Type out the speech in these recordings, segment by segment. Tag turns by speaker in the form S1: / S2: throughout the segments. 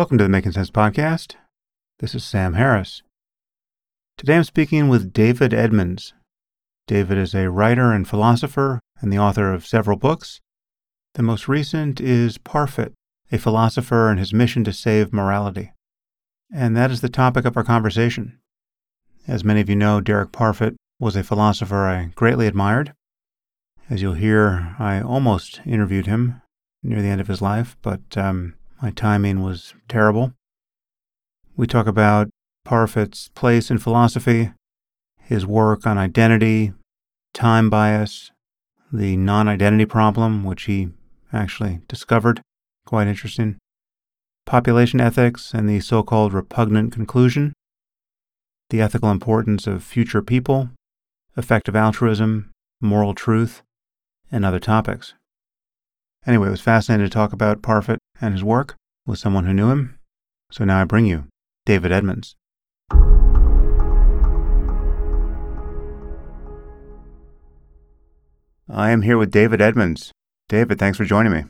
S1: Welcome to the Making Sense Podcast. This is Sam Harris. Today I'm speaking with David Edmonds. David is a writer and philosopher and the author of several books. The most recent is Parfit, a philosopher and his mission to save morality. And that is the topic of our conversation. As many of you know, Derek Parfit was a philosopher I greatly admired. As you'll hear, I almost interviewed him near the end of his life, but um, my timing was terrible. We talk about Parfit's place in philosophy, his work on identity, time bias, the non identity problem, which he actually discovered, quite interesting, population ethics and the so called repugnant conclusion, the ethical importance of future people, effective altruism, moral truth, and other topics. Anyway, it was fascinating to talk about Parfit and his work with someone who knew him. So now I bring you David Edmonds. I am here with David Edmonds. David, thanks for joining me.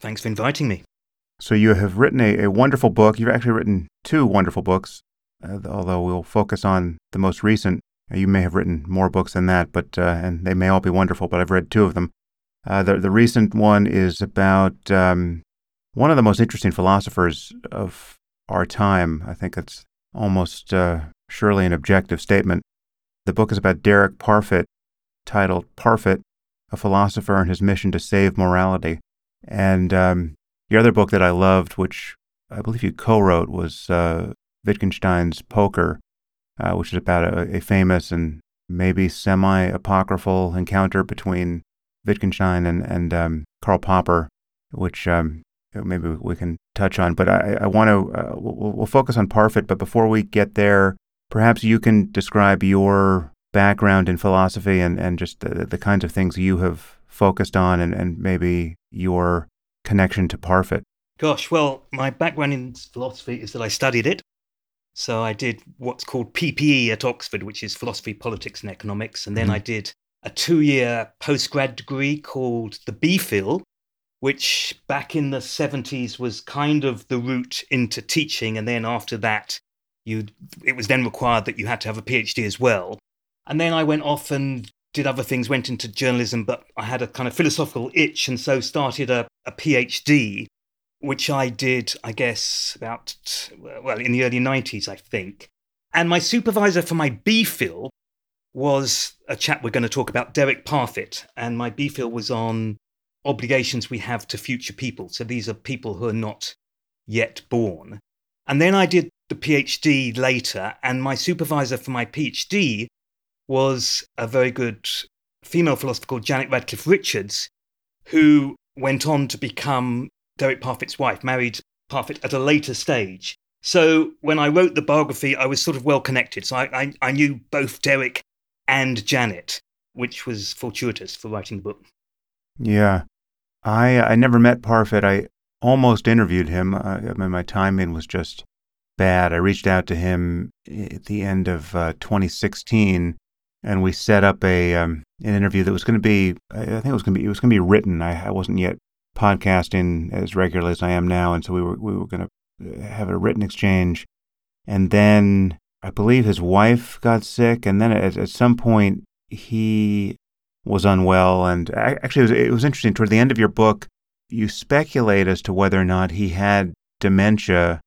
S2: Thanks for inviting me.
S1: So, you have written a, a wonderful book. You've actually written two wonderful books, uh, although we'll focus on the most recent. You may have written more books than that, but uh, and they may all be wonderful, but I've read two of them. Uh, the, the recent one is about um, one of the most interesting philosophers of our time. I think it's almost uh, surely an objective statement. The book is about Derek Parfit, titled Parfit, a philosopher and his mission to save morality. And um, the other book that I loved, which I believe you co wrote, was uh, Wittgenstein's Poker, uh, which is about a, a famous and maybe semi apocryphal encounter between Wittgenstein and, and um, Karl Popper, which um, maybe we can touch on. But I, I want to, uh, we'll, we'll, focus on Parfit. But before we get there, perhaps you can describe your background in philosophy and, and just the, the kinds of things you have focused on and, and maybe your connection to Parfit.
S2: Gosh, well, my background in philosophy is that I studied it. So I did what's called PPE at Oxford, which is philosophy, politics, and economics. And then mm-hmm. I did a two year postgrad degree called the BPhil, which back in the 70s was kind of the route into teaching. And then after that, you it was then required that you had to have a PhD as well. And then I went off and did other things, went into journalism, but I had a kind of philosophical itch and so started a, a PhD, which I did, I guess, about, well, in the early 90s, I think. And my supervisor for my BPhil was a chap we're going to talk about, Derek Parfit. And my BPhil was on obligations we have to future people. So these are people who are not yet born. And then I did the PhD later, and my supervisor for my PhD was a very good female philosopher called Janet Radcliffe Richards, who went on to become Derek Parfit's wife, married Parfit at a later stage. So when I wrote the biography, I was sort of well connected. So I, I, I knew both Derek and Janet, which was fortuitous for writing the book.
S1: Yeah. I I never met Parfit. I almost interviewed him. I mean, my timing was just bad. I reached out to him at the end of uh, 2016, and we set up a um, an interview that was going to be. I think it was going to be. It was going to be written. I, I wasn't yet podcasting as regularly as I am now, and so we were we were going to uh, have a written exchange, and then I believe his wife got sick, and then at, at some point he was unwell. And actually, it was, it was interesting. Toward the end of your book, you speculate as to whether or not he had dementia.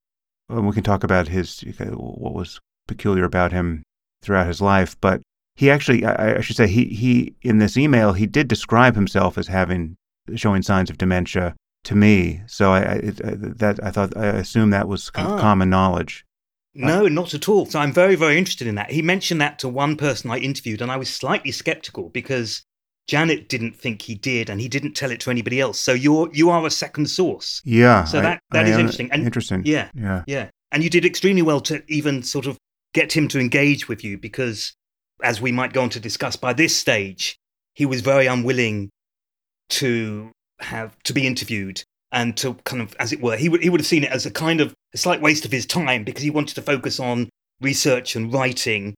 S1: And we can talk about his what was peculiar about him throughout his life, but he actually, I, I should say, he he in this email he did describe himself as having showing signs of dementia to me. So I, I it, uh, that I thought I assume that was kind of ah. common knowledge.
S2: No, not at all. So I'm very, very interested in that. He mentioned that to one person I interviewed, and I was slightly skeptical because Janet didn't think he did, and he didn't tell it to anybody else. So you're you are a second source.
S1: Yeah.
S2: So that I, that I is interesting.
S1: And interesting.
S2: Yeah. Yeah. Yeah. And you did extremely well to even sort of get him to engage with you because, as we might go on to discuss, by this stage he was very unwilling to have to be interviewed and to kind of, as it were, he would he would have seen it as a kind of a slight waste of his time because he wanted to focus on research and writing.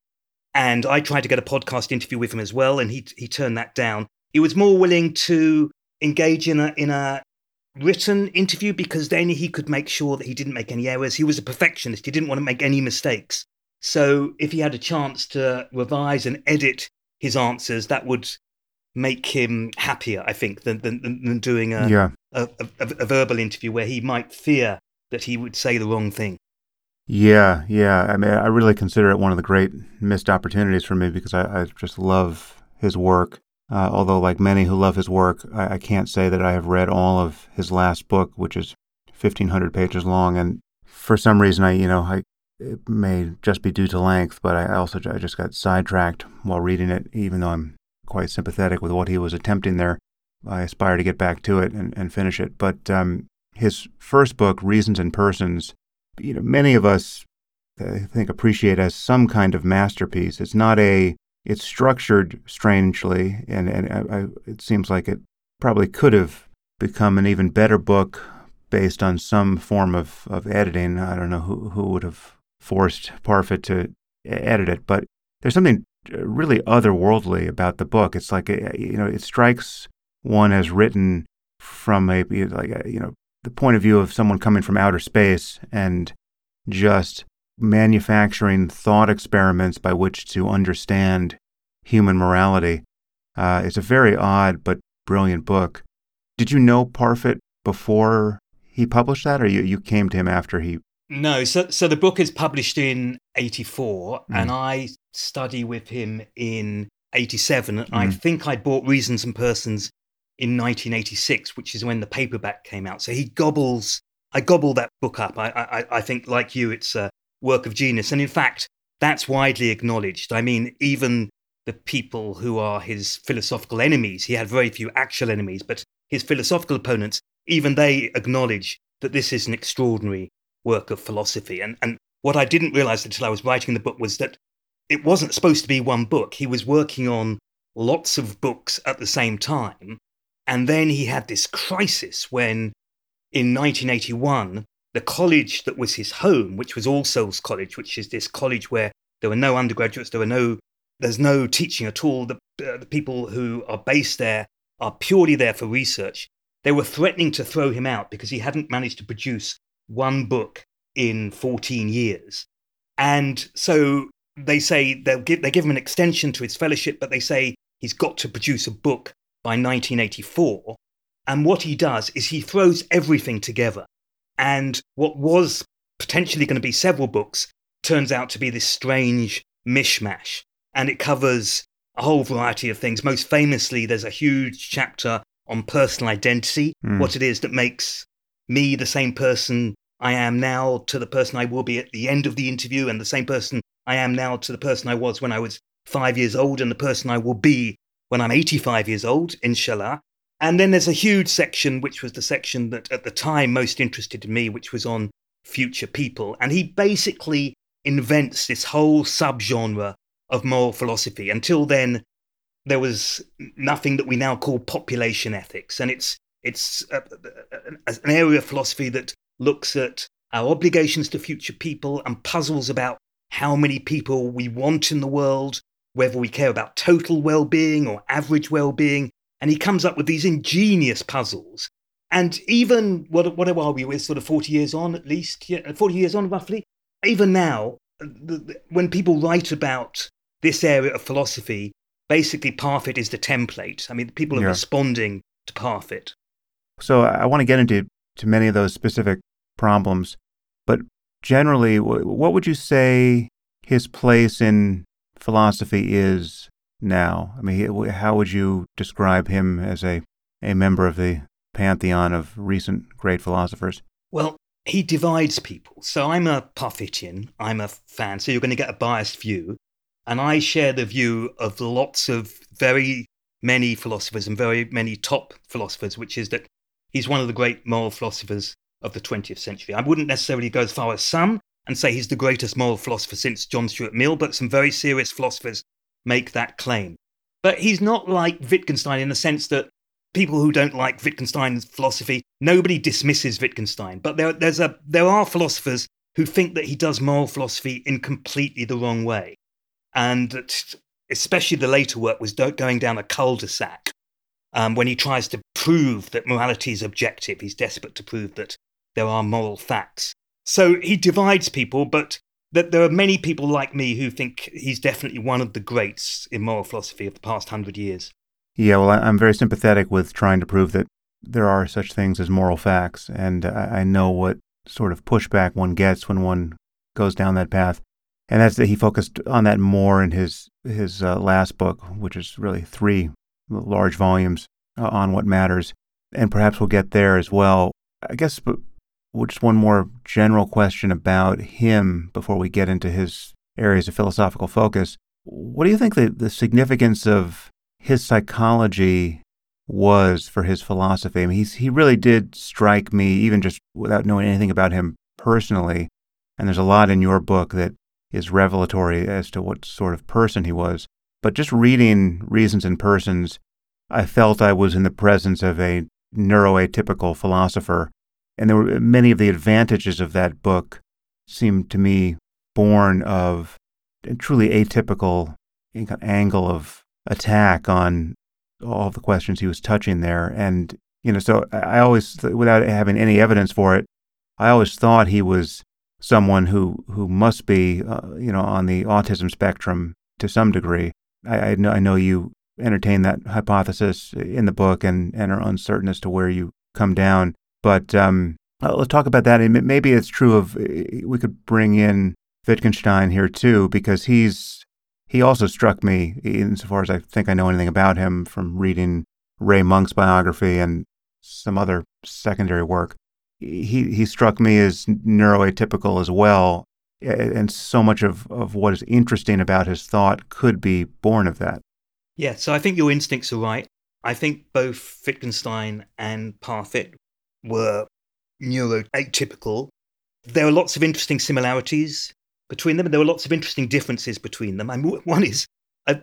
S2: And I tried to get a podcast interview with him as well, and he he turned that down. He was more willing to engage in a in a written interview because then he could make sure that he didn't make any errors. He was a perfectionist. He didn't want to make any mistakes. So if he had a chance to revise and edit his answers, that would make him happier, I think, than, than, than doing a,
S1: yeah.
S2: a, a, a verbal interview where he might fear that he would say the wrong thing.
S1: Yeah, yeah. I mean, I really consider it one of the great missed opportunities for me because I, I just love his work. Uh, although, like many who love his work, I, I, can't say that I have read all of his last book, which is 1,500 pages long. And for some reason, I, you know, I, it may just be due to length, but I also I just got sidetracked while reading it, even though I'm quite sympathetic with what he was attempting there. I aspire to get back to it and, and finish it. But um, his first book, Reasons and Persons, you know, many of us, I think, appreciate as some kind of masterpiece. It's not a it's structured strangely, and, and I, I, it seems like it probably could have become an even better book based on some form of, of editing. I don't know who, who would have forced Parfit to edit it, but there's something really otherworldly about the book. It's like, a, you know, it strikes one as written from a, like, a, you know, the point of view of someone coming from outer space and just manufacturing thought experiments by which to understand human morality. Uh, it's a very odd but brilliant book. Did you know Parfit before he published that, or you, you came to him after he?
S2: No, so so the book is published in '84, mm. and I study with him in '87. Mm. I think I bought Reasons and Persons in 1986, which is when the paperback came out. So he gobbles. I gobble that book up. I, I, I think, like you, it's a work of genius. And in fact, that's widely acknowledged. I mean, even the people who are his philosophical enemies, he had very few actual enemies, but his philosophical opponents, even they acknowledge that this is an extraordinary work of philosophy. And, and what I didn't realize until I was writing the book was that it wasn't supposed to be one book. He was working on lots of books at the same time. And then he had this crisis when, in 1981, the college that was his home, which was All Souls College, which is this college where there were no undergraduates, there were no, there's no teaching at all. The, uh, the people who are based there are purely there for research. They were threatening to throw him out because he hadn't managed to produce one book in 14 years. And so they say they'll give, they give him an extension to his fellowship, but they say he's got to produce a book by 1984. And what he does is he throws everything together. And what was potentially going to be several books turns out to be this strange mishmash. And it covers a whole variety of things. Most famously, there's a huge chapter on personal identity, mm. what it is that makes me the same person I am now to the person I will be at the end of the interview, and the same person I am now to the person I was when I was five years old, and the person I will be when I'm 85 years old, inshallah. And then there's a huge section, which was the section that at the time most interested me, which was on future people. And he basically invents this whole subgenre of moral philosophy. Until then, there was nothing that we now call population ethics. And it's, it's a, a, an area of philosophy that looks at our obligations to future people and puzzles about how many people we want in the world, whether we care about total well being or average well being, and he comes up with these ingenious puzzles. And even what what are we with? Sort of forty years on, at least, yeah, forty years on, roughly. Even now, uh, the, when people write about this area of philosophy, basically Parfit is the template. I mean, people are yeah. responding to Parfit.
S1: So I want to get into to many of those specific problems, but generally, what would you say his place in philosophy is now? I mean, how would you describe him as a, a member of the pantheon of recent great philosophers?
S2: Well, he divides people. So I'm a Parfitian, I'm a fan, so you're going to get a biased view. And I share the view of lots of very many philosophers and very many top philosophers, which is that he's one of the great moral philosophers of the 20th century. I wouldn't necessarily go as far as some and say he's the greatest moral philosopher since John Stuart Mill, but some very serious philosophers make that claim. But he's not like Wittgenstein in the sense that people who don't like Wittgenstein's philosophy, nobody dismisses Wittgenstein. But there, there's a, there are philosophers who think that he does moral philosophy in completely the wrong way. And especially the later work was going down a cul de sac um, when he tries to prove that morality is objective. He's desperate to prove that there are moral facts. So he divides people, but that there are many people like me who think he's definitely one of the greats in moral philosophy of the past hundred years.
S1: Yeah, well, I'm very sympathetic with trying to prove that there are such things as moral facts, and I know what sort of pushback one gets when one goes down that path. And that's that he focused on that more in his his uh, last book, which is really three large volumes uh, on what matters, and perhaps we'll get there as well. I guess, just one more general question about him before we get into his areas of philosophical focus. What do you think the, the significance of his psychology was for his philosophy? I mean, he's, he really did strike me, even just without knowing anything about him personally. And there's a lot in your book that is revelatory as to what sort of person he was. But just reading Reasons and Persons, I felt I was in the presence of a neuroatypical philosopher and there were many of the advantages of that book seemed to me born of a truly atypical angle of attack on all the questions he was touching there. And, you know, so I always, without having any evidence for it, I always thought he was someone who, who must be, uh, you know, on the autism spectrum to some degree. I, I, know, I know you entertain that hypothesis in the book and, and are uncertain as to where you come down. But um, uh, let's talk about that. And maybe it's true of we could bring in Wittgenstein here too, because he's he also struck me insofar as I think I know anything about him from reading Ray Monk's biography and some other secondary work. He he struck me as neuroatypical as well, and so much of, of what is interesting about his thought could be born of that.
S2: Yeah, so I think your instincts are right. I think both Wittgenstein and Parfit were neuroatypical. There are lots of interesting similarities between them, and there were lots of interesting differences between them. And one is uh,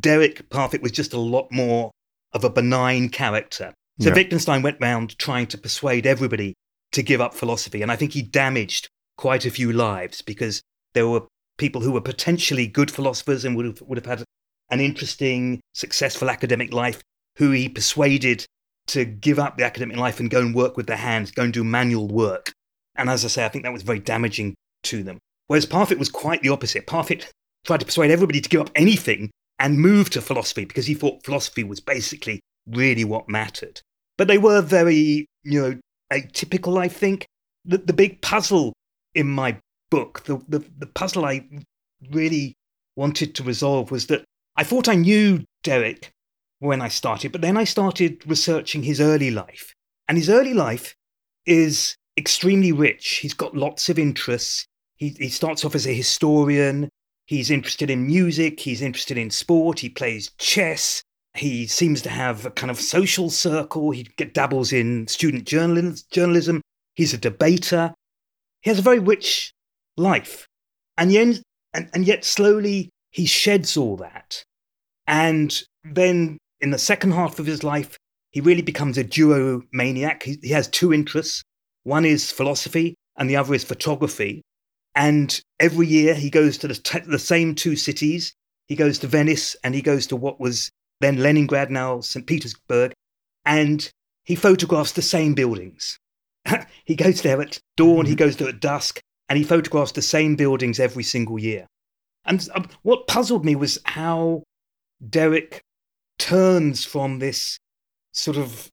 S2: Derek Parfit was just a lot more of a benign character. So yeah. Wittgenstein went round trying to persuade everybody to give up philosophy, and I think he damaged quite a few lives because there were people who were potentially good philosophers and would have, would have had an interesting, successful academic life who he persuaded to give up the academic life and go and work with their hands, go and do manual work. And as I say, I think that was very damaging to them. Whereas Parfit was quite the opposite. Parfit tried to persuade everybody to give up anything and move to philosophy because he thought philosophy was basically really what mattered. But they were very, you know, atypical, I think. The, the big puzzle in my book, the, the, the puzzle I really wanted to resolve was that I thought I knew Derek when I started, but then I started researching his early life. And his early life is extremely rich. He's got lots of interests. He, he starts off as a historian. He's interested in music. He's interested in sport. He plays chess. He seems to have a kind of social circle. He dabbles in student journalism. He's a debater. He has a very rich life. And yet, and, and yet slowly he sheds all that. And then in the second half of his life, he really becomes a duo maniac. He, he has two interests. One is philosophy, and the other is photography. And every year he goes to the, t- the same two cities. He goes to Venice and he goes to what was then Leningrad, now St. Petersburg, and he photographs the same buildings. he goes there at dawn, he mm-hmm. goes there at dusk, and he photographs the same buildings every single year. And um, what puzzled me was how Derek turns from this sort of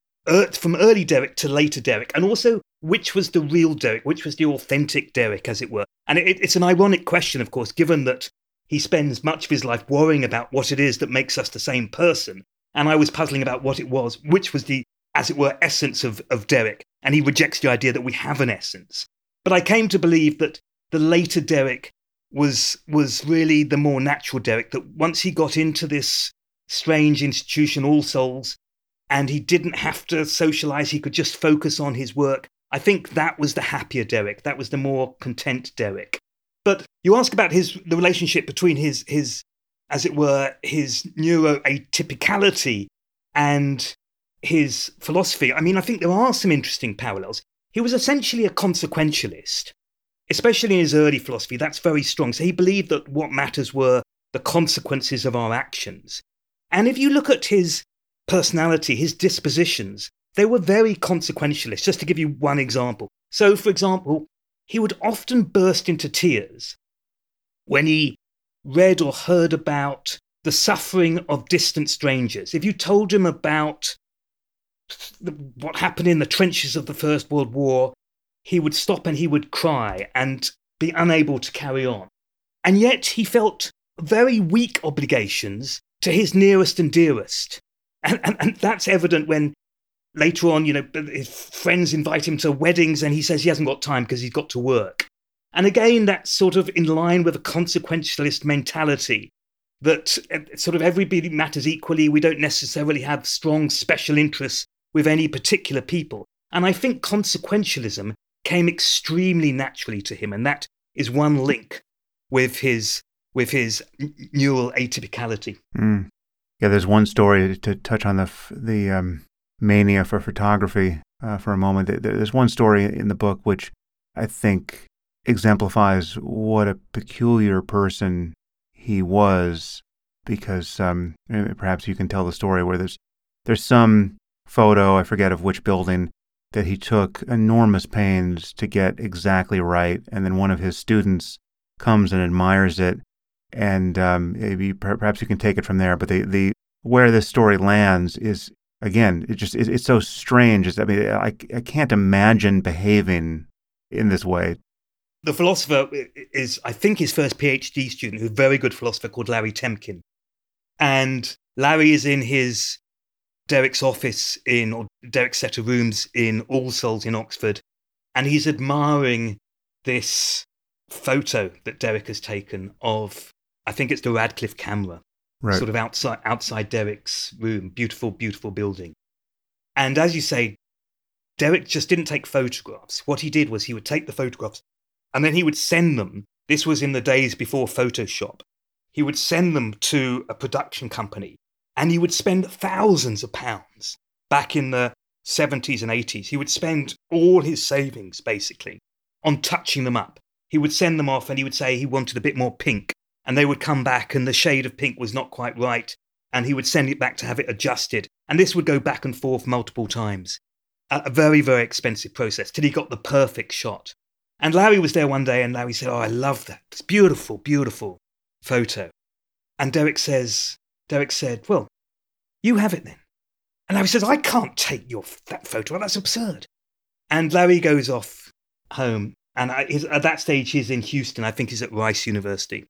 S2: from early Derek to later Derek, and also which was the real Derek, which was the authentic Derek, as it were. And it, it's an ironic question, of course, given that he spends much of his life worrying about what it is that makes us the same person. And I was puzzling about what it was, which was the, as it were, essence of, of Derek. And he rejects the idea that we have an essence. But I came to believe that the later Derek was was really the more natural Derek. That once he got into this strange institution, All Souls, and he didn't have to socialize. He could just focus on his work. I think that was the happier Derek. That was the more content Derek. But you ask about his the relationship between his his, as it were, his neuroatypicality and his philosophy. I mean, I think there are some interesting parallels. He was essentially a consequentialist, especially in his early philosophy. That's very strong. So he believed that what matters were the consequences of our actions. And if you look at his personality, his dispositions, they were very consequentialist. Just to give you one example. So, for example, he would often burst into tears when he read or heard about the suffering of distant strangers. If you told him about what happened in the trenches of the First World War, he would stop and he would cry and be unable to carry on. And yet he felt very weak obligations to his nearest and dearest. And, and, and that's evident when later on, you know, his friends invite him to weddings and he says he hasn't got time because he's got to work. And again, that's sort of in line with a consequentialist mentality that uh, sort of everybody matters equally. We don't necessarily have strong special interests with any particular people. And I think consequentialism came extremely naturally to him. And that is one link with his with his neural atypicality.
S1: Mm. Yeah, there's one story to touch on the the um, mania for photography uh, for a moment. There's one story in the book which I think exemplifies what a peculiar person he was, because um, perhaps you can tell the story where there's there's some photo I forget of which building that he took enormous pains to get exactly right, and then one of his students comes and admires it and um, maybe perhaps you can take it from there. But the the where this story lands is again, it just it, it's so strange. It's, I mean, I I can't imagine behaving in this way.
S2: The philosopher is, I think, his first PhD student, a very good philosopher called Larry Temkin, and Larry is in his Derek's office in or Derek's set of rooms in All Souls in Oxford, and he's admiring this photo that Derek has taken of I think it's the Radcliffe camera, right. sort of outside outside Derek's room. Beautiful, beautiful building. And as you say, Derek just didn't take photographs. What he did was he would take the photographs and then he would send them. This was in the days before Photoshop. He would send them to a production company and he would spend thousands of pounds back in the 70s and 80s. He would spend all his savings basically on touching them up. He would send them off and he would say he wanted a bit more pink and they would come back and the shade of pink was not quite right and he would send it back to have it adjusted. And this would go back and forth multiple times. A very very expensive process till he got the perfect shot. And larry was there one day and larry said oh i love that. It's beautiful beautiful photo. And derek says derek said well you have it then. And larry says i can't take your that photo. That's absurd. And larry goes off home and at that stage he's in houston. I think he's at rice university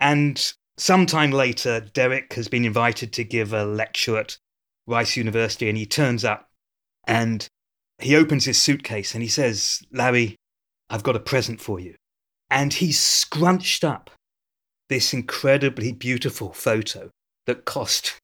S2: and sometime later, Derek has been invited to give a lecture at Rice University, and he turns up and he opens his suitcase and he says, Larry, I've got a present for you. And he's scrunched up this incredibly beautiful photo that cost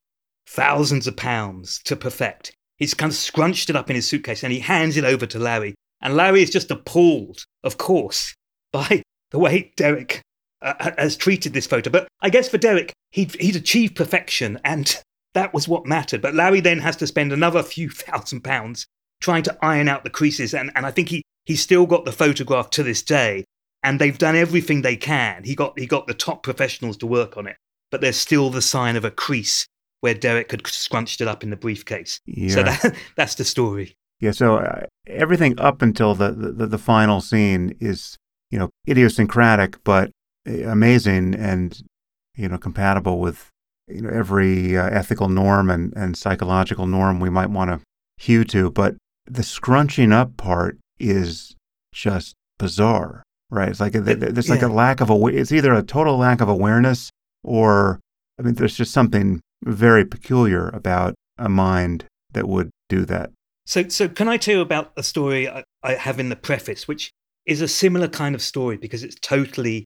S2: thousands of pounds to perfect. He's kind of scrunched it up in his suitcase and he hands it over to Larry. And Larry is just appalled, of course, by the way Derek uh, has treated this photo. But I guess for Derek, he'd, he'd achieved perfection, and that was what mattered. But Larry then has to spend another few thousand pounds trying to iron out the creases, and, and I think he, he's still got the photograph to this day. And they've done everything they can. He got, he got the top professionals to work on it, but there's still the sign of a crease where Derek had scrunched it up in the briefcase. Yeah. So that, that's the story.
S1: Yeah. So uh, everything up until the, the, the final scene is you know idiosyncratic, but amazing and you know compatible with you know every uh, ethical norm and, and psychological norm we might want to hew to but the scrunching up part is just bizarre right it's like there's like yeah. a lack of a it's either a total lack of awareness or i mean there's just something very peculiar about a mind that would do that
S2: so so can i tell you about a story i, I have in the preface which is a similar kind of story because it's totally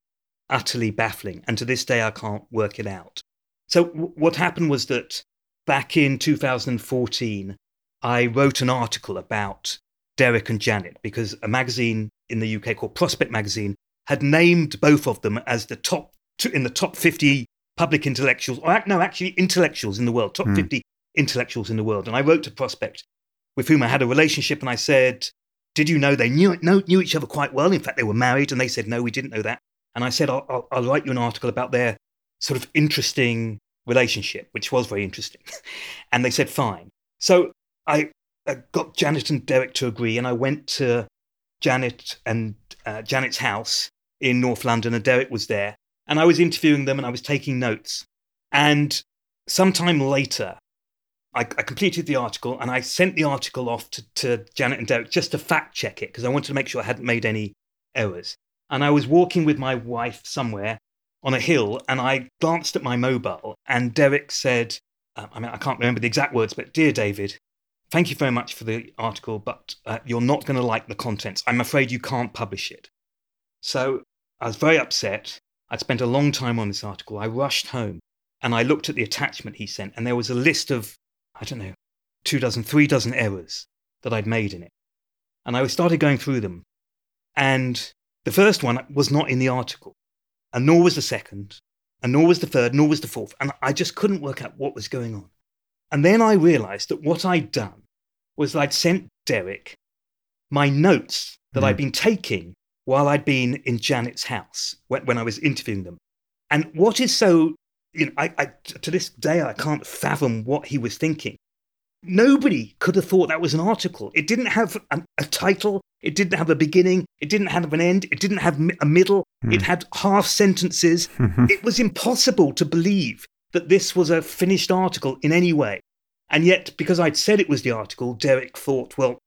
S2: utterly baffling. And to this day, I can't work it out. So, w- what happened was that back in 2014, I wrote an article about Derek and Janet because a magazine in the UK called Prospect Magazine had named both of them as the top in the top 50 public intellectuals, or no, actually intellectuals in the world, top mm. 50 intellectuals in the world. And I wrote to Prospect, with whom I had a relationship, and I said, "Did you know they knew know, knew each other quite well? In fact, they were married." And they said, "No, we didn't know that." And I said, I'll, I'll, I'll write you an article about their sort of interesting relationship, which was very interesting. and they said, fine. So I uh, got Janet and Derek to agree, and I went to Janet and uh, Janet's house in North London, and Derek was there, and I was interviewing them and I was taking notes. And sometime later, I, I completed the article and I sent the article off to, to Janet and Derek just to fact check it because I wanted to make sure I hadn't made any errors. And I was walking with my wife somewhere on a hill and I glanced at my mobile and Derek said, um, I mean, I can't remember the exact words, but Dear David, thank you very much for the article, but uh, you're not going to like the contents. I'm afraid you can't publish it. So I was very upset. I'd spent a long time on this article. I rushed home and I looked at the attachment he sent, and there was a list of, I don't know, two dozen, three dozen errors that I'd made in it. And I started going through them. And the first one was not in the article, and nor was the second, and nor was the third, nor was the fourth. And I just couldn't work out what was going on. And then I realized that what I'd done was I'd sent Derek my notes that mm. I'd been taking while I'd been in Janet's house when, when I was interviewing them. And what is so, you know, I, I, to this day, I can't fathom what he was thinking. Nobody could have thought that was an article. It didn't have a, a title. It didn't have a beginning. It didn't have an end. It didn't have a middle. Mm. It had half sentences. it was impossible to believe that this was a finished article in any way. And yet, because I'd said it was the article, Derek thought, well,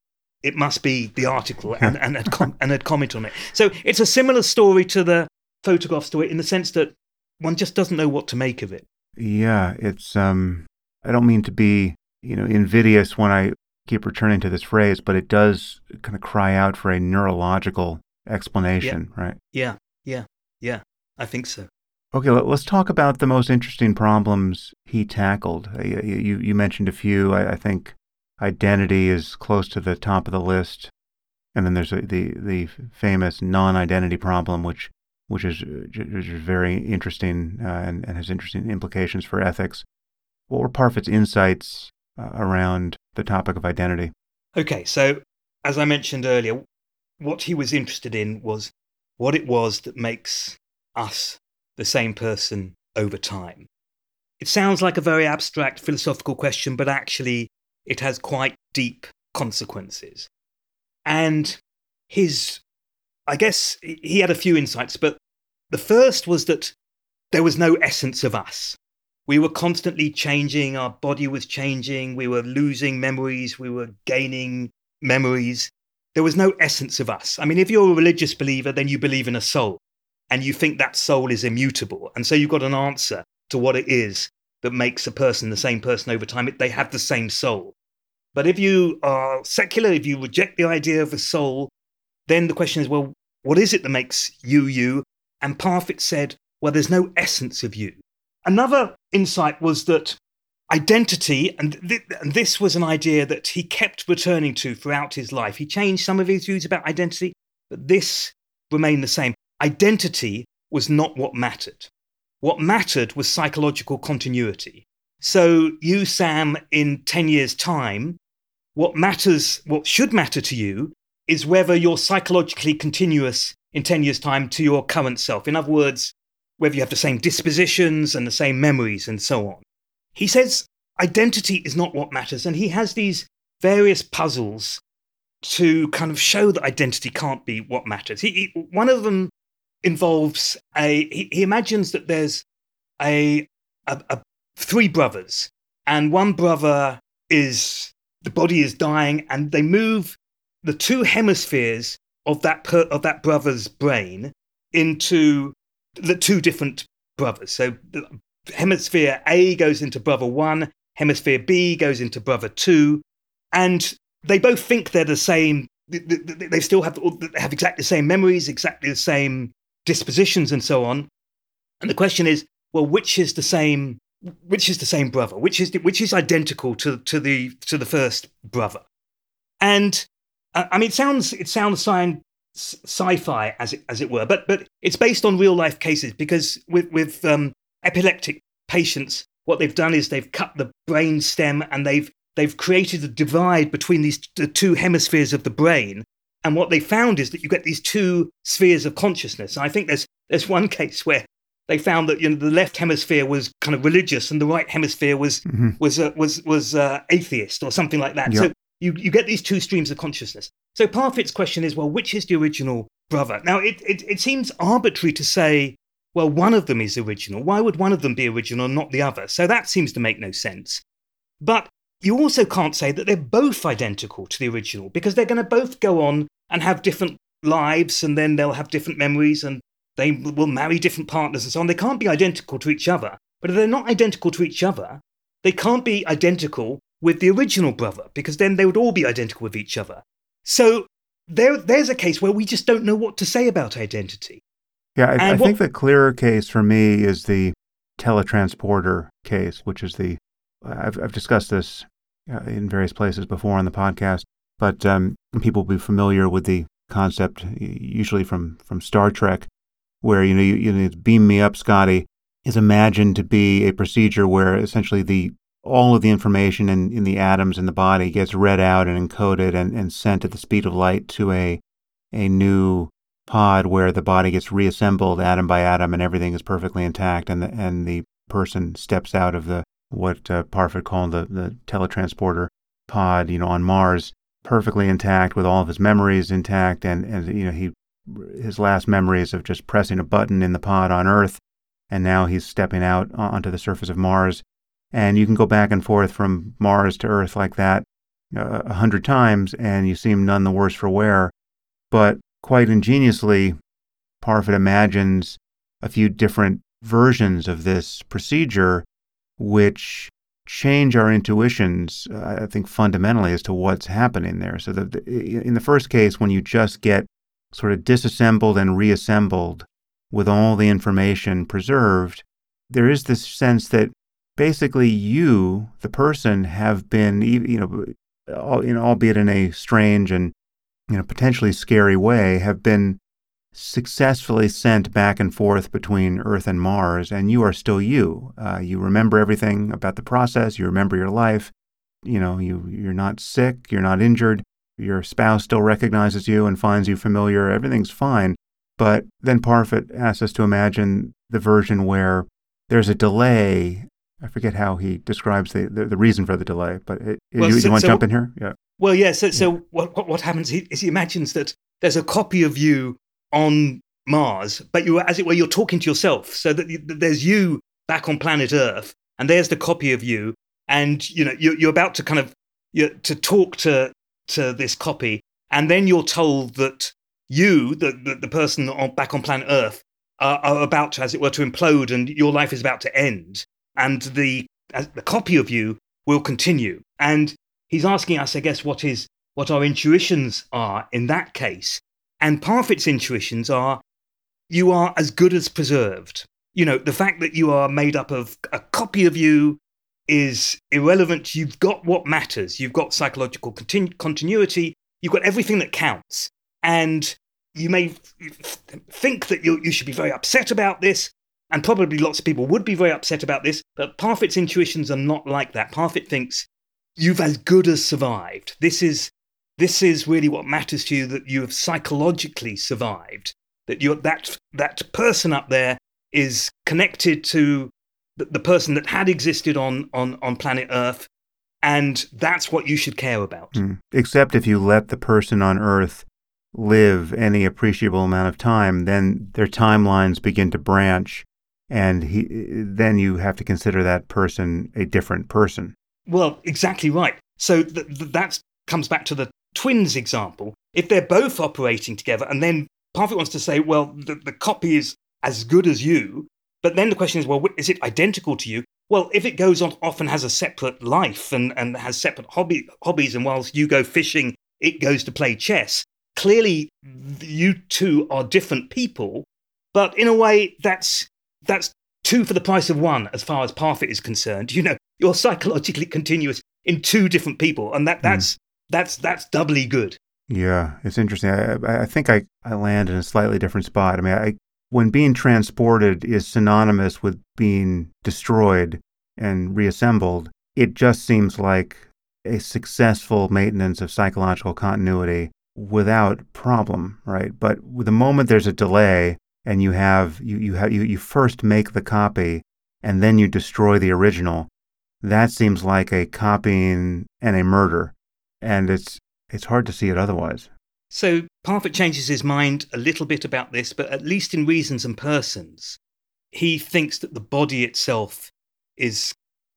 S2: it must be the article and, and, had com- and had comment on it. So it's a similar story to the photograph story in the sense that one just doesn't know what to make of it.
S1: Yeah, it's, um, I don't mean to be, you know, invidious when I keep returning to this phrase, but it does kind of cry out for a neurological explanation,
S2: yeah.
S1: right?
S2: Yeah, yeah, yeah, I think so.
S1: Okay, let's talk about the most interesting problems he tackled. Uh, you, you mentioned a few. I, I think identity is close to the top of the list, and then there's a, the the famous non-identity problem, which which is, which is very interesting uh, and, and has interesting implications for ethics. What were Parfit's insights Uh, around the topic of identity?
S2: Okay, so as I mentioned earlier, what he was interested in was what it was that makes us the same person over time. It sounds like a very abstract philosophical question, but actually, it has quite deep consequences. And his, I guess, he had a few insights, but the first was that there was no essence of us. We were constantly changing, our body was changing, we were losing memories, we were gaining memories. There was no essence of us. I mean, if you're a religious believer, then you believe in a soul and you think that soul is immutable. And so you've got an answer to what it is that makes a person the same person over time. They have the same soul. But if you are secular, if you reject the idea of a soul, then the question is, well, what is it that makes you you? And Parfit said, well, there's no essence of you. Another insight was that identity, and, th- and this was an idea that he kept returning to throughout his life. He changed some of his views about identity, but this remained the same identity was not what mattered. What mattered was psychological continuity. So, you, Sam, in 10 years' time, what matters, what should matter to you, is whether you're psychologically continuous in 10 years' time to your current self. In other words, whether you have the same dispositions and the same memories and so on. He says identity is not what matters, and he has these various puzzles to kind of show that identity can't be what matters. He, he, one of them involves a he, he imagines that there's a, a, a, three brothers and one brother is the body is dying and they move the two hemispheres of that per, of that brother's brain into the two different brothers so hemisphere A goes into brother 1 hemisphere B goes into brother 2 and they both think they're the same they still have they have exactly the same memories exactly the same dispositions and so on. And the question is, well, which is the same? Which is the same brother? Which is which is identical to to the to the first brother? And uh, I mean, it sounds it sounds science, sci-fi as it as it were, but but it's based on real life cases because with with um, epileptic patients, what they've done is they've cut the brain stem and they've they've created a divide between these the two hemispheres of the brain and what they found is that you get these two spheres of consciousness. And I think there's there's one case where they found that you know the left hemisphere was kind of religious and the right hemisphere was mm-hmm. was uh, was was uh, atheist or something like that. Yep. So You, you get these two streams of consciousness. So Parfit's question is, well, which is the original brother? Now, it, it, it seems arbitrary to say, well, one of them is original. Why would one of them be original and not the other? So that seems to make no sense. But you also can't say that they're both identical to the original because they're going to both go on and have different lives and then they'll have different memories and they will marry different partners and so on. They can't be identical to each other. But if they're not identical to each other, they can't be identical with the original brother because then they would all be identical with each other. So there, there's a case where we just don't know what to say about identity.
S1: Yeah, I, I what, think the clearer case for me is the teletransporter case, which is the I've, I've discussed this uh, in various places before on the podcast, but um, people will be familiar with the concept, usually from from Star Trek, where you know you, you know, beam me up, Scotty, is imagined to be a procedure where essentially the all of the information in, in the atoms in the body gets read out and encoded and, and sent at the speed of light to a a new pod where the body gets reassembled atom by atom and everything is perfectly intact and the and the person steps out of the what uh, Parfit called the, the teletransporter pod, you know, on Mars, perfectly intact with all of his memories intact and, and you know, he his last memories of just pressing a button in the pod on Earth and now he's stepping out onto the surface of Mars. And you can go back and forth from Mars to Earth like that uh, a hundred times, and you seem none the worse for wear. But quite ingeniously, Parfit imagines a few different versions of this procedure, which change our intuitions, uh, I think, fundamentally as to what's happening there. So, that in the first case, when you just get sort of disassembled and reassembled with all the information preserved, there is this sense that basically you, the person, have been, you know, albeit in a strange and you know potentially scary way, have been successfully sent back and forth between Earth and Mars, and you are still you. Uh, you remember everything about the process. You remember your life. You know, you you're not sick. You're not injured. Your spouse still recognizes you and finds you familiar. Everything's fine. But then Parfit asks us to imagine the version where there's a delay. I forget how he describes the, the, the reason for the delay, but it, well, you, so, you, want to so, jump in here?
S2: Yeah. Well, yeah. So, so yeah. What, what, happens is he imagines that there's a copy of you on Mars, but you, as it were, you're talking to yourself. So that, that there's you back on planet Earth, and there's the copy of you, and you know you're, you're about to kind of to talk to to this copy, and then you're told that you, the, the, the person on, back on planet Earth, are, are, about to, as it were, to implode and your life is about to end. And the, uh, the copy of you will continue. And he's asking us, I guess, what is what our intuitions are in that case. And Parfit's intuitions are you are as good as preserved. You know, the fact that you are made up of a copy of you is irrelevant. You've got what matters. You've got psychological continu- continuity. You've got everything that counts. And you may think that you, you should be very upset about this, and probably lots of people would be very upset about this, but Parfit's intuitions are not like that. Parfit thinks you've as good as survived. This is, this is really what matters to you that you have psychologically survived, that, you're, that, that person up there is connected to the, the person that had existed on, on, on planet Earth, and that's what you should care about. Mm.
S1: Except if you let the person on Earth live any appreciable amount of time, then their timelines begin to branch, and he, then you have to consider that person a different person.
S2: Well, exactly right. So th- th- that comes back to the twins example. If they're both operating together, and then Parfit wants to say, well, the, the copy is as good as you, but then the question is, well, is it identical to you? Well, if it goes on, off and has a separate life and, and has separate hobby, hobbies, and whilst you go fishing, it goes to play chess, clearly you two are different people, but in a way that's that's two for the price of one as far as Parfit is concerned. You know, you're psychologically continuous in two different people, and that hmm. that's mm. that's that's doubly good.
S1: Yeah, it's interesting. I, I think I, I land in a slightly different spot. I mean, I, when being transported is synonymous with being destroyed and reassembled, it just seems like a successful maintenance of psychological continuity without problem, right? But the moment there's a delay and you have you you have you, you first make the copy and then you destroy the original, that seems like a copying and a murder. and it's it's hard to see it otherwise.
S2: So Parfit changes his mind a little bit about this, but at least in Reasons and Persons, he thinks that the body itself is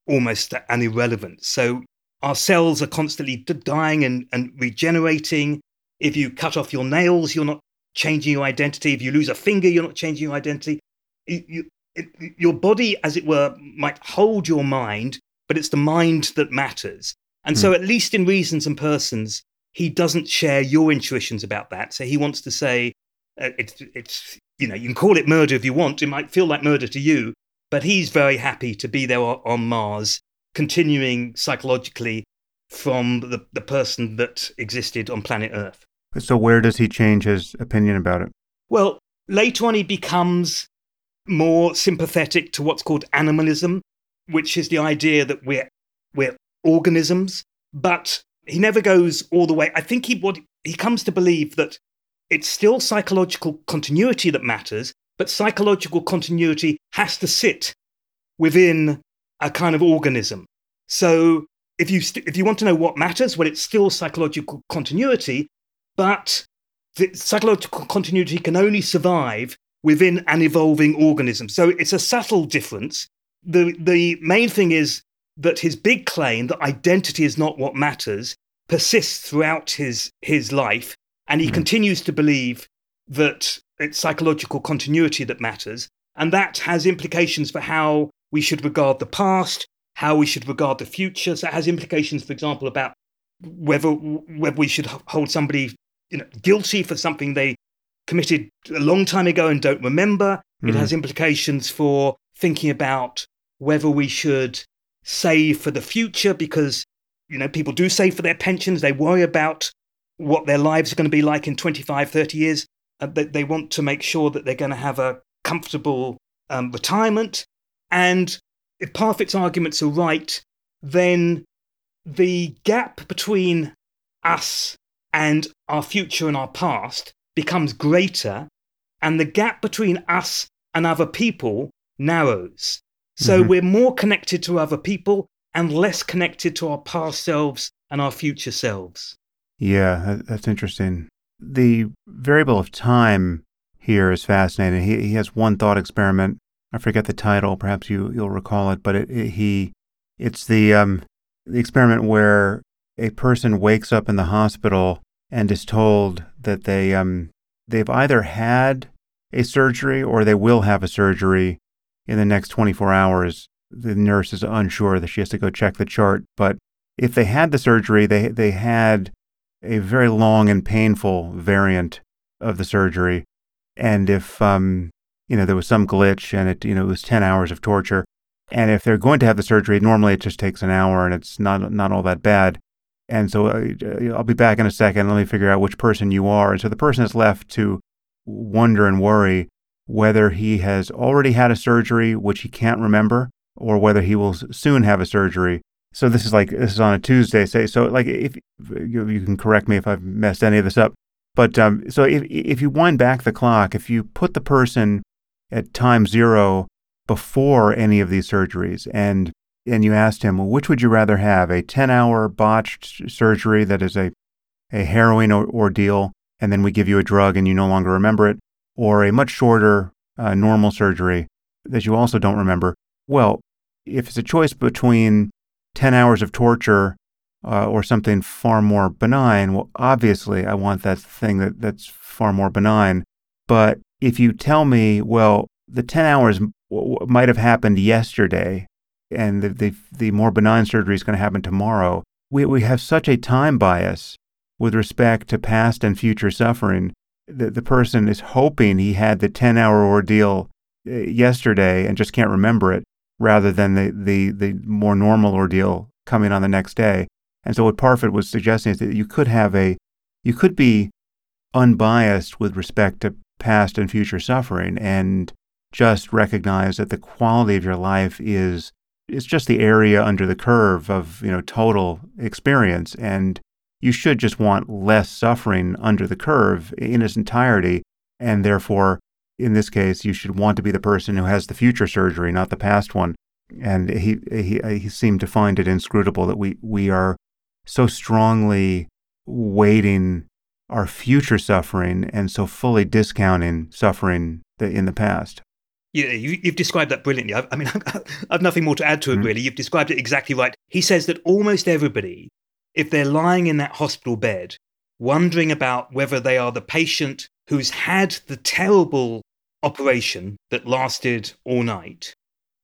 S2: almost an irrelevance. So our cells are constantly dying and, and regenerating. If you cut off your nails, you're not changing your identity. If you lose a finger, you're not changing your identity. You, you, it, your body, as it were, might hold your mind, but it's the mind that matters. And so, hmm. at least in Reasons and Persons, he doesn't share your intuitions about that. So he wants to say, uh, it's, it's, you know, you can call it murder if you want. It might feel like murder to you, but he's very happy to be there on Mars, continuing psychologically from the, the person that existed on planet Earth.
S1: So, where does he change his opinion about it?
S2: Well, later on, he becomes more sympathetic to what's called animalism, which is the idea that we're, we're organisms. But he never goes all the way. I think he, what, he comes to believe that it's still psychological continuity that matters, but psychological continuity has to sit within a kind of organism. So if you, st- if you want to know what matters, well, it's still psychological continuity, but the psychological continuity can only survive within an evolving organism. So it's a subtle difference. The, the main thing is that his big claim that identity is not what matters persists throughout his, his life. And he mm. continues to believe that it's psychological continuity that matters. And that has implications for how we should regard the past, how we should regard the future. So it has implications, for example, about whether, whether we should hold somebody you know, guilty for something they committed a long time ago and don't remember. Mm. It has implications for thinking about whether we should save for the future because you know people do save for their pensions they worry about what their lives are going to be like in 25 30 years uh, they, they want to make sure that they're going to have a comfortable um, retirement and if parfit's arguments are right then the gap between us and our future and our past becomes greater and the gap between us and other people narrows so mm-hmm. we're more connected to other people and less connected to our past selves and our future selves.
S1: Yeah, that's interesting. The variable of time here is fascinating. He, he has one thought experiment. I forget the title. Perhaps you you'll recall it. But it, it, he, it's the um, the experiment where a person wakes up in the hospital and is told that they um, they've either had a surgery or they will have a surgery in the next 24 hours. The nurse is unsure that she has to go check the chart. But if they had the surgery, they, they had a very long and painful variant of the surgery. And if, um, you know, there was some glitch and it, you know, it was 10 hours of torture. And if they're going to have the surgery, normally it just takes an hour and it's not, not all that bad. And so uh, I'll be back in a second. Let me figure out which person you are. And so the person is left to wonder and worry whether he has already had a surgery, which he can't remember, or whether he will soon have a surgery. So this is like this is on a Tuesday. Say so, like if you, you can correct me if I've messed any of this up. But um, so if if you wind back the clock, if you put the person at time zero before any of these surgeries, and and you asked him, well, which would you rather have, a ten-hour botched surgery that is a a harrowing ordeal, and then we give you a drug and you no longer remember it, or a much shorter uh, normal surgery that you also don't remember, well, if it's a choice between 10 hours of torture uh, or something far more benign, well, obviously I want that thing that, that's far more benign. But if you tell me, well, the 10 hours might have happened yesterday and the, the, the more benign surgery is going to happen tomorrow, we, we have such a time bias with respect to past and future suffering that the person is hoping he had the 10 hour ordeal uh, yesterday and just can't remember it rather than the, the, the more normal ordeal coming on the next day. And so what Parfit was suggesting is that you could have a, you could be unbiased with respect to past and future suffering and just recognize that the quality of your life is it's just the area under the curve of you know total experience and you should just want less suffering under the curve in its entirety. And therefore, in this case, you should want to be the person who has the future surgery, not the past one. And he, he, he seemed to find it inscrutable that we, we are so strongly weighting our future suffering and so fully discounting suffering in the past.
S2: Yeah, you, have described that brilliantly. I, I mean, I've nothing more to add to it, mm-hmm. really. You've described it exactly right. He says that almost everybody, if they're lying in that hospital bed, wondering about whether they are the patient who's had the terrible operation that lasted all night,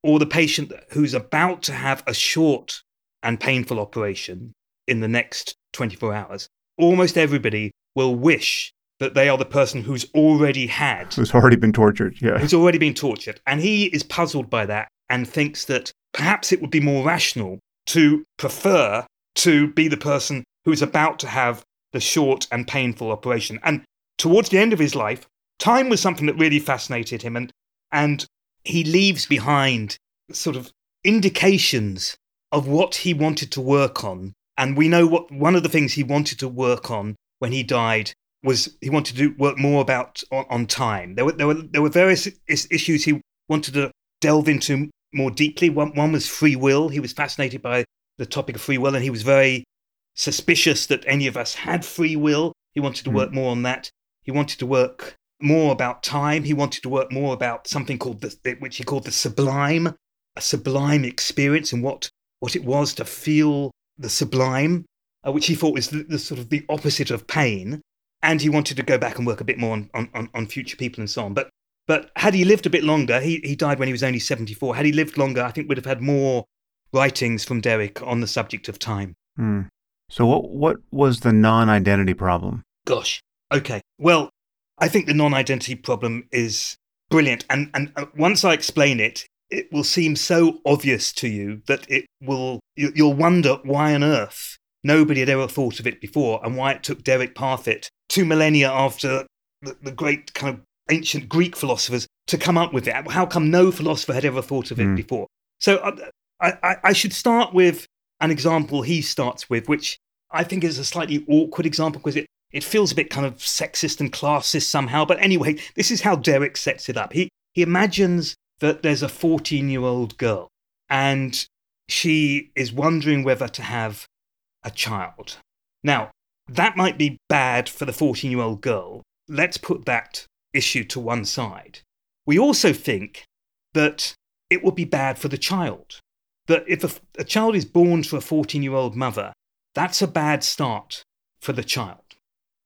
S2: or the patient who's about to have a short and painful operation in the next 24 hours, almost everybody will wish that they are the person who's already had.
S1: Who's already been tortured, yeah.
S2: Who's already been tortured. And he is puzzled by that and thinks that perhaps it would be more rational to prefer to be the person who's about to have the short and painful operation. And towards the end of his life, time was something that really fascinated him. And, and he leaves behind sort of indications of what he wanted to work on. And we know what one of the things he wanted to work on when he died was he wanted to work more about on, on time. There were, there were there were various issues he wanted to delve into more deeply. One, one was free will. He was fascinated by the topic of free will, and he was very suspicious that any of us had free will. He wanted to mm. work more on that. He wanted to work more about time. He wanted to work more about something called the, which he called the sublime, a sublime experience, and what what it was to feel the sublime, uh, which he thought was the, the, sort of the opposite of pain. And he wanted to go back and work a bit more on, on, on future people and so on. But but had he lived a bit longer, he, he died when he was only 74. Had he lived longer, I think we'd have had more writings from Derek on the subject of time.
S1: Hmm. So, what, what was the non identity problem?
S2: Gosh. Okay. Well, I think the non identity problem is brilliant. And, and uh, once I explain it, it will seem so obvious to you that it will, you'll wonder why on earth nobody had ever thought of it before and why it took Derek Parfit two millennia after the, the great kind of ancient Greek philosophers to come up with it. How come no philosopher had ever thought of it mm. before? So uh, I, I, I should start with an example he starts with, which I think is a slightly awkward example because it, it feels a bit kind of sexist and classist somehow. But anyway, this is how Derek sets it up. He, he imagines that there's a 14 year old girl and she is wondering whether to have a child. Now, that might be bad for the 14 year old girl. Let's put that issue to one side. We also think that it would be bad for the child. That if a, a child is born to a 14 year old mother, that's a bad start for the child.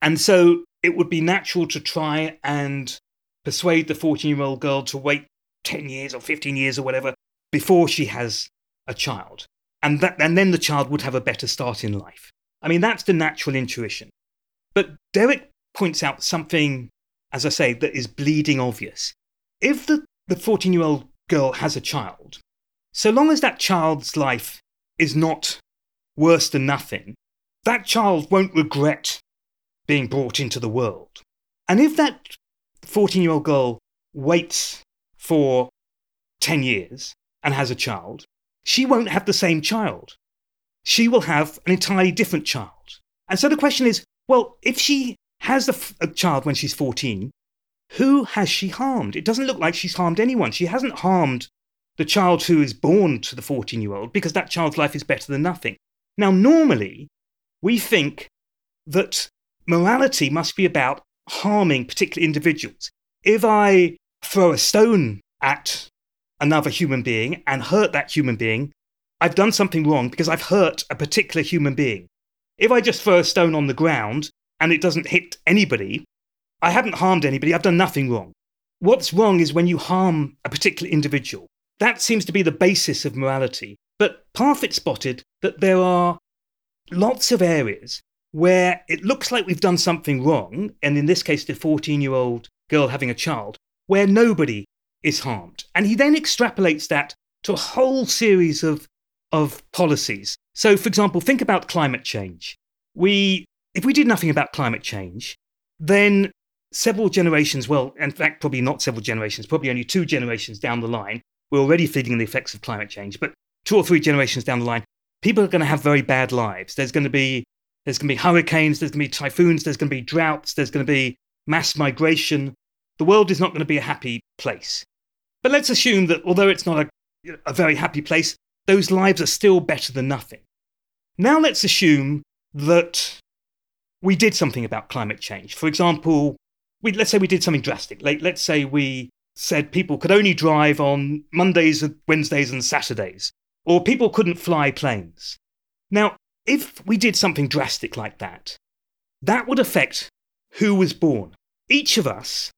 S2: And so it would be natural to try and persuade the 14 year old girl to wait 10 years or 15 years or whatever before she has a child. And, that, and then the child would have a better start in life. I mean, that's the natural intuition. But Derek points out something, as I say, that is bleeding obvious. If the, the 14 year old girl has a child, so long as that child's life is not worse than nothing, that child won't regret being brought into the world. And if that 14 year old girl waits for 10 years and has a child, she won't have the same child. She will have an entirely different child. And so the question is well, if she has a, child when she's 14, who has she harmed? It doesn't look like she's harmed anyone. She hasn't harmed the child who is born to the 14 year old because that child's life is better than nothing. Now, normally, we think that morality must be about harming particular individuals. If I throw a stone at another human being and hurt that human being, I've done something wrong because I've hurt a particular human being. If I just throw a stone on the ground and it doesn't hit anybody, I haven't harmed anybody, I've done nothing wrong. What's wrong is when you harm a particular individual. That seems to be the basis of morality. But Parfit spotted that there are lots of areas where it looks like we've done something wrong, and in this case, the 14 year old girl having a child, where nobody is harmed. And he then extrapolates that to a whole series of, of policies. So, for example, think about climate change. We, if we did nothing about climate change, then several generations, well, in fact, probably not several generations, probably only two generations down the line, we're already feeling the effects of climate change. But two or three generations down the line, people are going to have very bad lives. There's going to be there's going to be hurricanes, there's going to be typhoons, there's going to be droughts, there's going to be mass migration. The world is not going to be a happy place. But let's assume that although it's not a, a very happy place, those lives are still better than nothing. Now let's assume that we did something about climate change. For example, we, let's say we did something drastic. Like, let's say we said people could only drive on Mondays, Wednesdays, and Saturdays, or people couldn't fly planes. Now, if we did something drastic like that, that would affect who was born. Each of us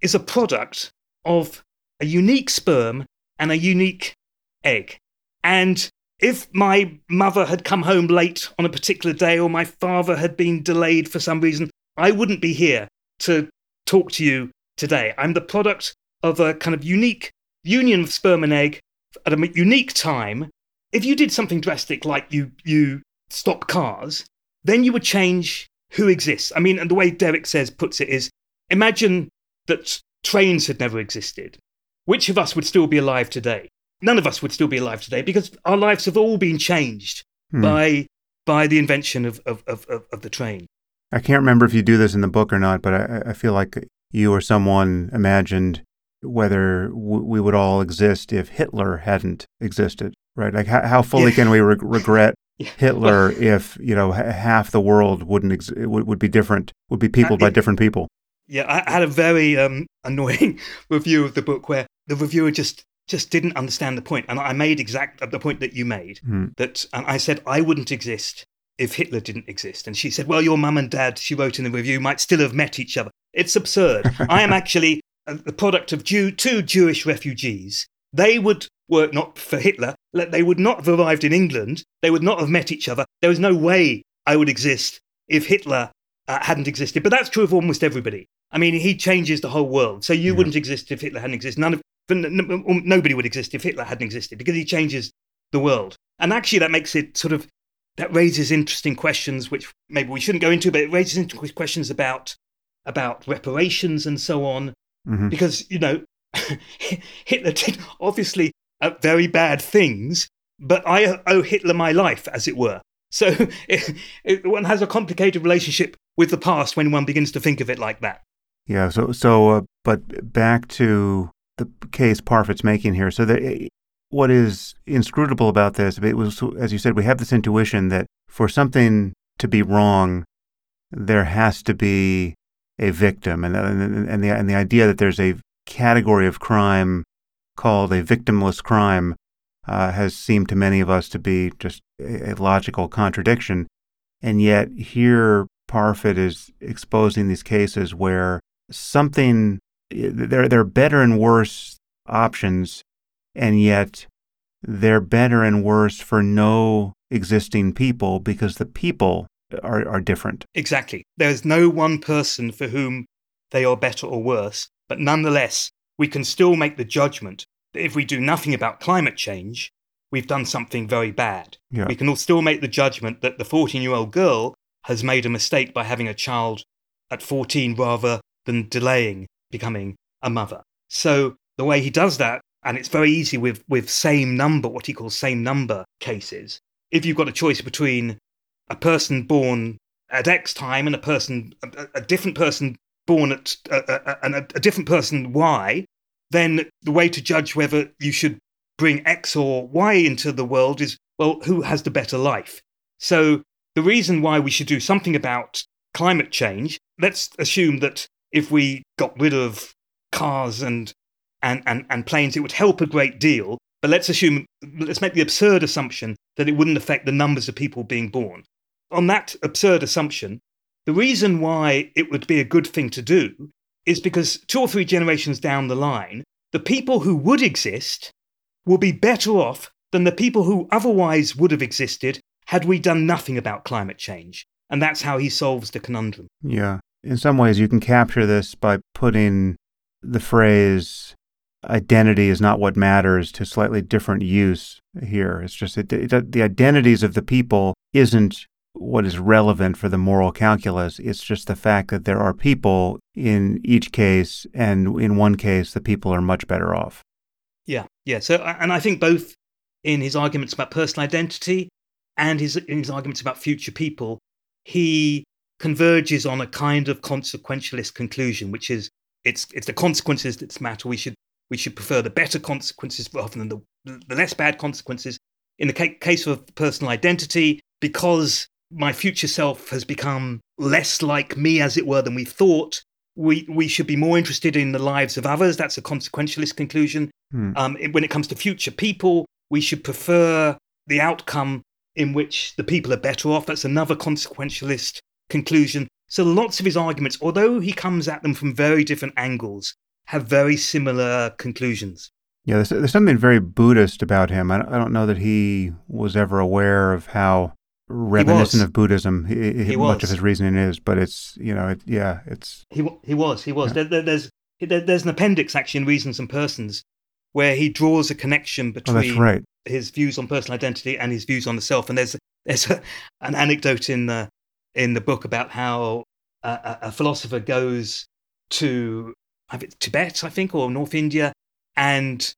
S2: is a product of a unique sperm and a unique egg. And if my mother had come home late on a particular day or my father had been delayed for some reason, I wouldn't be here to talk to you today. I'm the product of a kind of unique union of sperm and egg at a unique time. If you did something drastic like you, you stop cars, then you would change who exists. I mean, and the way Derek says puts it is imagine that trains had never existed. Which of us would still be alive today? None of us would still be alive today because our lives have all been changed hmm. by by the invention of, of, of, of, the train.
S1: I can't remember if you do this in the book or not, but I, I feel like you or someone imagined whether w- we would all exist if Hitler hadn't existed, right? Like how, how fully yeah. can we re- regret Hitler if you know half the world wouldn't ex- would, would be different would be people uh, by different people.
S2: Yeah, I had a very um, annoying review of the book where the reviewer just just didn't understand the point, and I made exact the point that you made. Mm. That and I said I wouldn't exist if Hitler didn't exist, and she said, "Well, your mum and dad," she wrote in the review, "might still have met each other." It's absurd. I am actually the product of Jew, two Jewish refugees. They would work not for Hitler, they would not have arrived in England. They would not have met each other. There was no way I would exist if Hitler uh, hadn't existed. But that's true of almost everybody. I mean, he changes the whole world. So you yeah. wouldn't exist if Hitler hadn't existed. None of nobody would exist if Hitler hadn't existed because he changes the world. And actually, that makes it sort of that raises interesting questions, which maybe we shouldn't go into, but it raises interesting questions about about reparations and so on. Mm-hmm. Because you know, Hitler did obviously uh, very bad things, but I owe Hitler my life, as it were. So it, it, one has a complicated relationship with the past when one begins to think of it like that.
S1: Yeah. So, so, uh, but back to the case Parfit's making here. So, the, what is inscrutable about this? It was, as you said, we have this intuition that for something to be wrong, there has to be a victim, and and, and the and the idea that there's a category of crime called a victimless crime uh, has seemed to many of us to be just a, a logical contradiction. And yet, here Parfit is exposing these cases where something there there are better and worse options, and yet they're better and worse for no existing people because the people are, are different.
S2: Exactly. There's no one person for whom they are better or worse, but nonetheless, we can still make the judgment that if we do nothing about climate change, we've done something very bad. Yeah. We can all still make the judgment that the 14 year old girl has made a mistake by having a child at 14 rather than delaying becoming a mother. So the way he does that, and it's very easy with, with same number, what he calls same number cases. If you've got a choice between a person born at X time and a person, a, a different person born at a, a, a different person Y, then the way to judge whether you should bring X or Y into the world is well, who has the better life? So the reason why we should do something about climate change, let's assume that if we got rid of cars and, and, and, and planes, it would help a great deal. But let's assume, let's make the absurd assumption that it wouldn't affect the numbers of people being born. On that absurd assumption, the reason why it would be a good thing to do is because two or three generations down the line, the people who would exist will be better off than the people who otherwise would have existed had we done nothing about climate change. And that's how he solves the conundrum.
S1: Yeah. In some ways, you can capture this by putting the phrase identity is not what matters to slightly different use here. It's just it, it, the identities of the people isn't what is relevant for the moral calculus. It's just the fact that there are people in each case, and in one case, the people are much better off.
S2: Yeah, yeah. So, and I think both in his arguments about personal identity and his, in his arguments about future people, he converges on a kind of consequentialist conclusion, which is it's it's the consequences that matter. We should we should prefer the better consequences rather than the the less bad consequences. In the ca- case of personal identity, because my future self has become less like me, as it were, than we thought. We, we should be more interested in the lives of others. That's a consequentialist conclusion.
S1: Hmm.
S2: Um, when it comes to future people, we should prefer the outcome in which the people are better off. That's another consequentialist conclusion. So lots of his arguments, although he comes at them from very different angles, have very similar conclusions.
S1: Yeah, there's, there's something very Buddhist about him. I, don't- I don't know that he was ever aware of how reminiscent of Buddhism he, he- much of his reasoning is. But it's you know, it, yeah, it's
S2: He he was he was.
S1: Yeah.
S2: There, there, there's there, there's an appendix actually in Reasons and Persons where he draws a connection
S1: oh,
S2: between
S1: that's right.
S2: his views on personal identity and his views on the self. And there's there's a, an anecdote in the in the book about how a, a, philosopher goes to Tibet, I think, or North India, and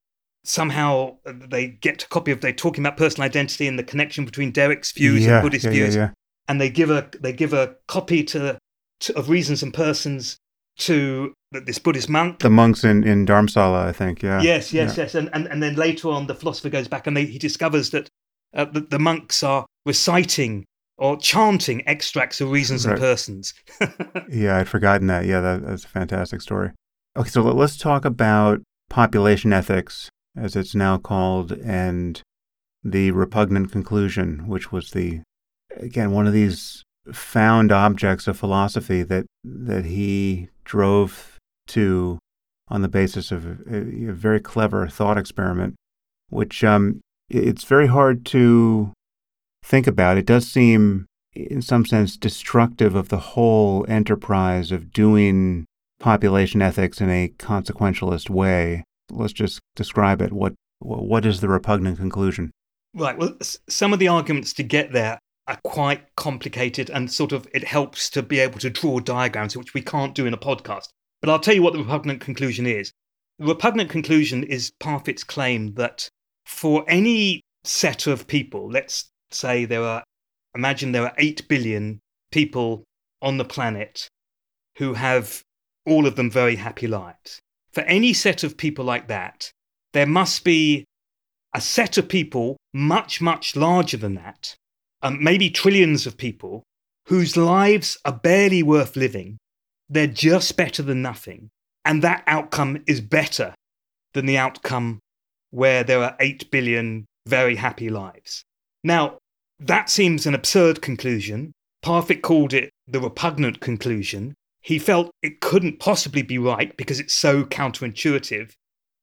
S2: somehow they get a copy of they're talking about personal identity and the connection between Derek's views
S1: yeah,
S2: and Buddhist
S1: yeah,
S2: views,
S1: yeah.
S2: and they give a they give a copy to, to of Reasons and Persons to this Buddhist monk
S1: The monks in in Dharamsala, I think. Yeah.
S2: Yes, yes, yes. And, and and then later on, the philosopher goes back and they, he discovers that uh, the, the monks are reciting or chanting extracts of reasons
S1: Right.
S2: and persons.
S1: Yeah, I'd forgotten that. Yeah, that, that's a fantastic story. Okay, so let- let's talk about population ethics, as it's now called, and the repugnant conclusion, which was the, again, one of these found objects of philosophy that, that he drove to on the basis of a, a very clever thought experiment, which um, it's very hard to think about. It does seem in some sense destructive of the whole enterprise of doing population ethics in a consequentialist way. Let's just describe it. What what is the repugnant conclusion?
S2: right. Well, some of the arguments to get there are quite complicated and sort of it helps to be able to draw diagrams, which we can't do in a podcast. But I'll tell you what the repugnant conclusion is. The repugnant conclusion is Parfit's claim that for any set of people, let's say there are, imagine there are 8 billion people on the planet who have all of them very happy lives. For any set of people like that, there must be a set of people much, much larger than that, um, maybe trillions of people, whose lives are barely worth living. They're just better than nothing. And that outcome is better than the outcome where there are 8 billion very happy lives. Now, that seems an absurd conclusion. Parfit called it the repugnant conclusion. He felt it couldn't possibly be right because it's so counterintuitive.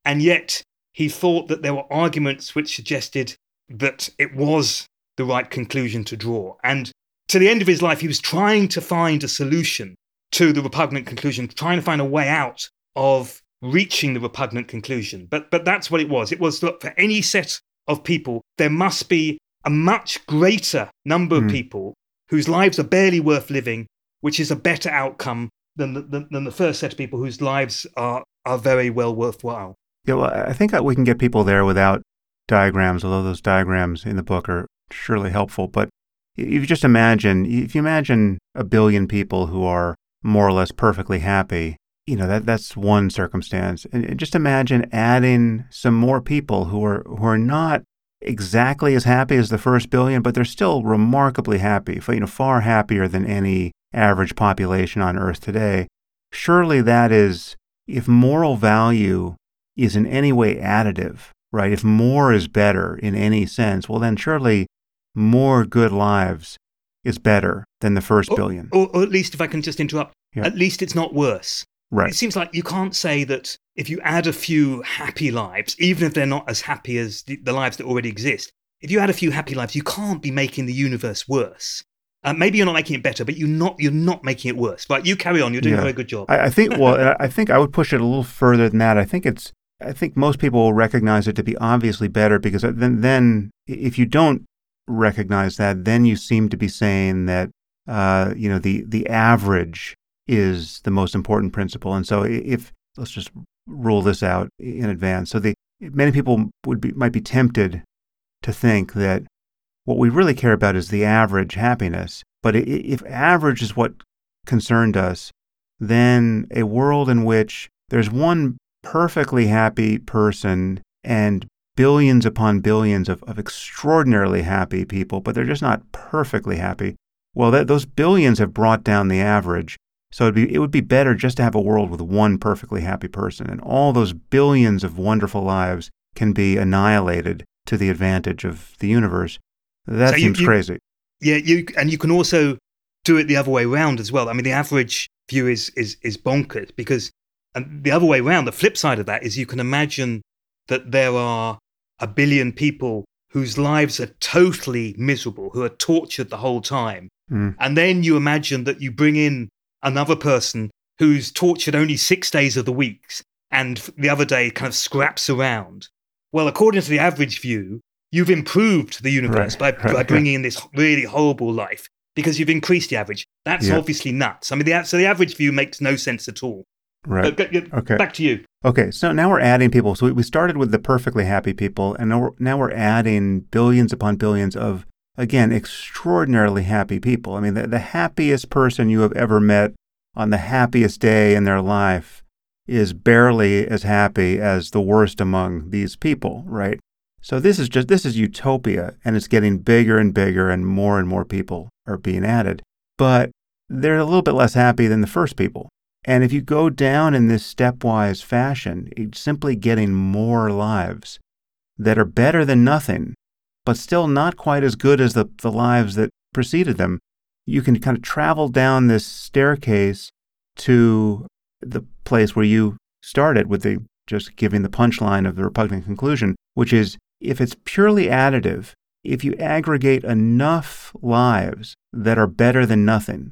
S2: And yet, he thought that there were arguments which suggested that it was the right conclusion to draw. And to the end of his life, he was trying to find a solution to the repugnant conclusion, trying to find a way out of reaching the repugnant conclusion. But, but that's what it was. It was that for any set of people, there must be a much greater number
S1: Hmm.
S2: of people whose lives are barely worth living, which is a better outcome than the, than, than the first set of people whose lives are, are very well worthwhile.
S1: Yeah, well, I think that we can get people there without diagrams, although those diagrams in the book are surely helpful. But if you just imagine, if you imagine a billion people who are more or less perfectly happy, you know that that's one circumstance. And just imagine adding some more people who are who are not exactly as happy as the first billion, but they're still remarkably happy. You know, far happier than any average population on Earth today. Surely that is, if moral value is in any way additive, right? If more is better in any sense, well, then surely more good lives is better than the first
S2: Or-
S1: billion.
S2: Or, or at least, if I can just interrupt,
S1: Yeah.
S2: at least it's not worse.
S1: right.
S2: It seems like you can't say that if you add a few happy lives, even if they're not as happy as the, the lives that already exist, if you add a few happy lives, you can't be making the universe worse. Uh, maybe you're not making it better, but you're not you're not making it worse. Right? You carry on. You're doing
S1: Yeah.
S2: a very good job.
S1: I, I think, well, I- I think I would push it a little further than that. I think it's, I think most people will recognize it to be obviously better because then, then if you don't recognize that, then you seem to be saying that, uh, you know, the, the average is the most important principle. And so if, let's just rule this out in advance. So the, many people would be, might be tempted to think that what we really care about is the average happiness. But if average is what concerned us, then a world in which there's one perfectly happy person and billions upon billions of, of extraordinarily happy people, but they're just not perfectly happy. Well, that, those billions have brought down the average. So be, it would be better just to have a world with one perfectly happy person, and all those billions of wonderful lives can be annihilated to the advantage of the universe. That so seems
S2: you, you,
S1: crazy.
S2: Yeah, you and you can also do it the other way around as well. I mean, the average view is is is bonkers because and the other way around, the flip side of that is you can imagine that there are a billion people whose lives are totally miserable, who are tortured the whole time. Mm. And then you imagine that you bring in another person who's tortured only six days of the week and the other day kind of scraps around. Well, according to the average view, you've improved the universe right, by, right, by bringing in this really horrible life because you've increased the average. That's yeah. obviously nuts. I mean, the, so the average view makes no sense at all.
S1: Right.
S2: But, okay. Back to you.
S1: Okay. So now we're adding people. So we started with the perfectly happy people, and now we're, now we're adding billions upon billions of, again, extraordinarily happy people. I mean, the, the happiest person you have ever met on the happiest day in their life is barely as happy as the worst among these people, right? So this is just this is utopia and it's getting bigger and bigger and more and more people are being added. But they're a little bit less happy than the first people. And if you go down in this stepwise fashion, it's simply getting more lives that are better than nothing, but still not quite as good as the, the lives that preceded them. You can kind of travel down this staircase to the place where you started with the just giving the punchline of the repugnant conclusion, which is if it's purely additive, if you aggregate enough lives that are better than nothing,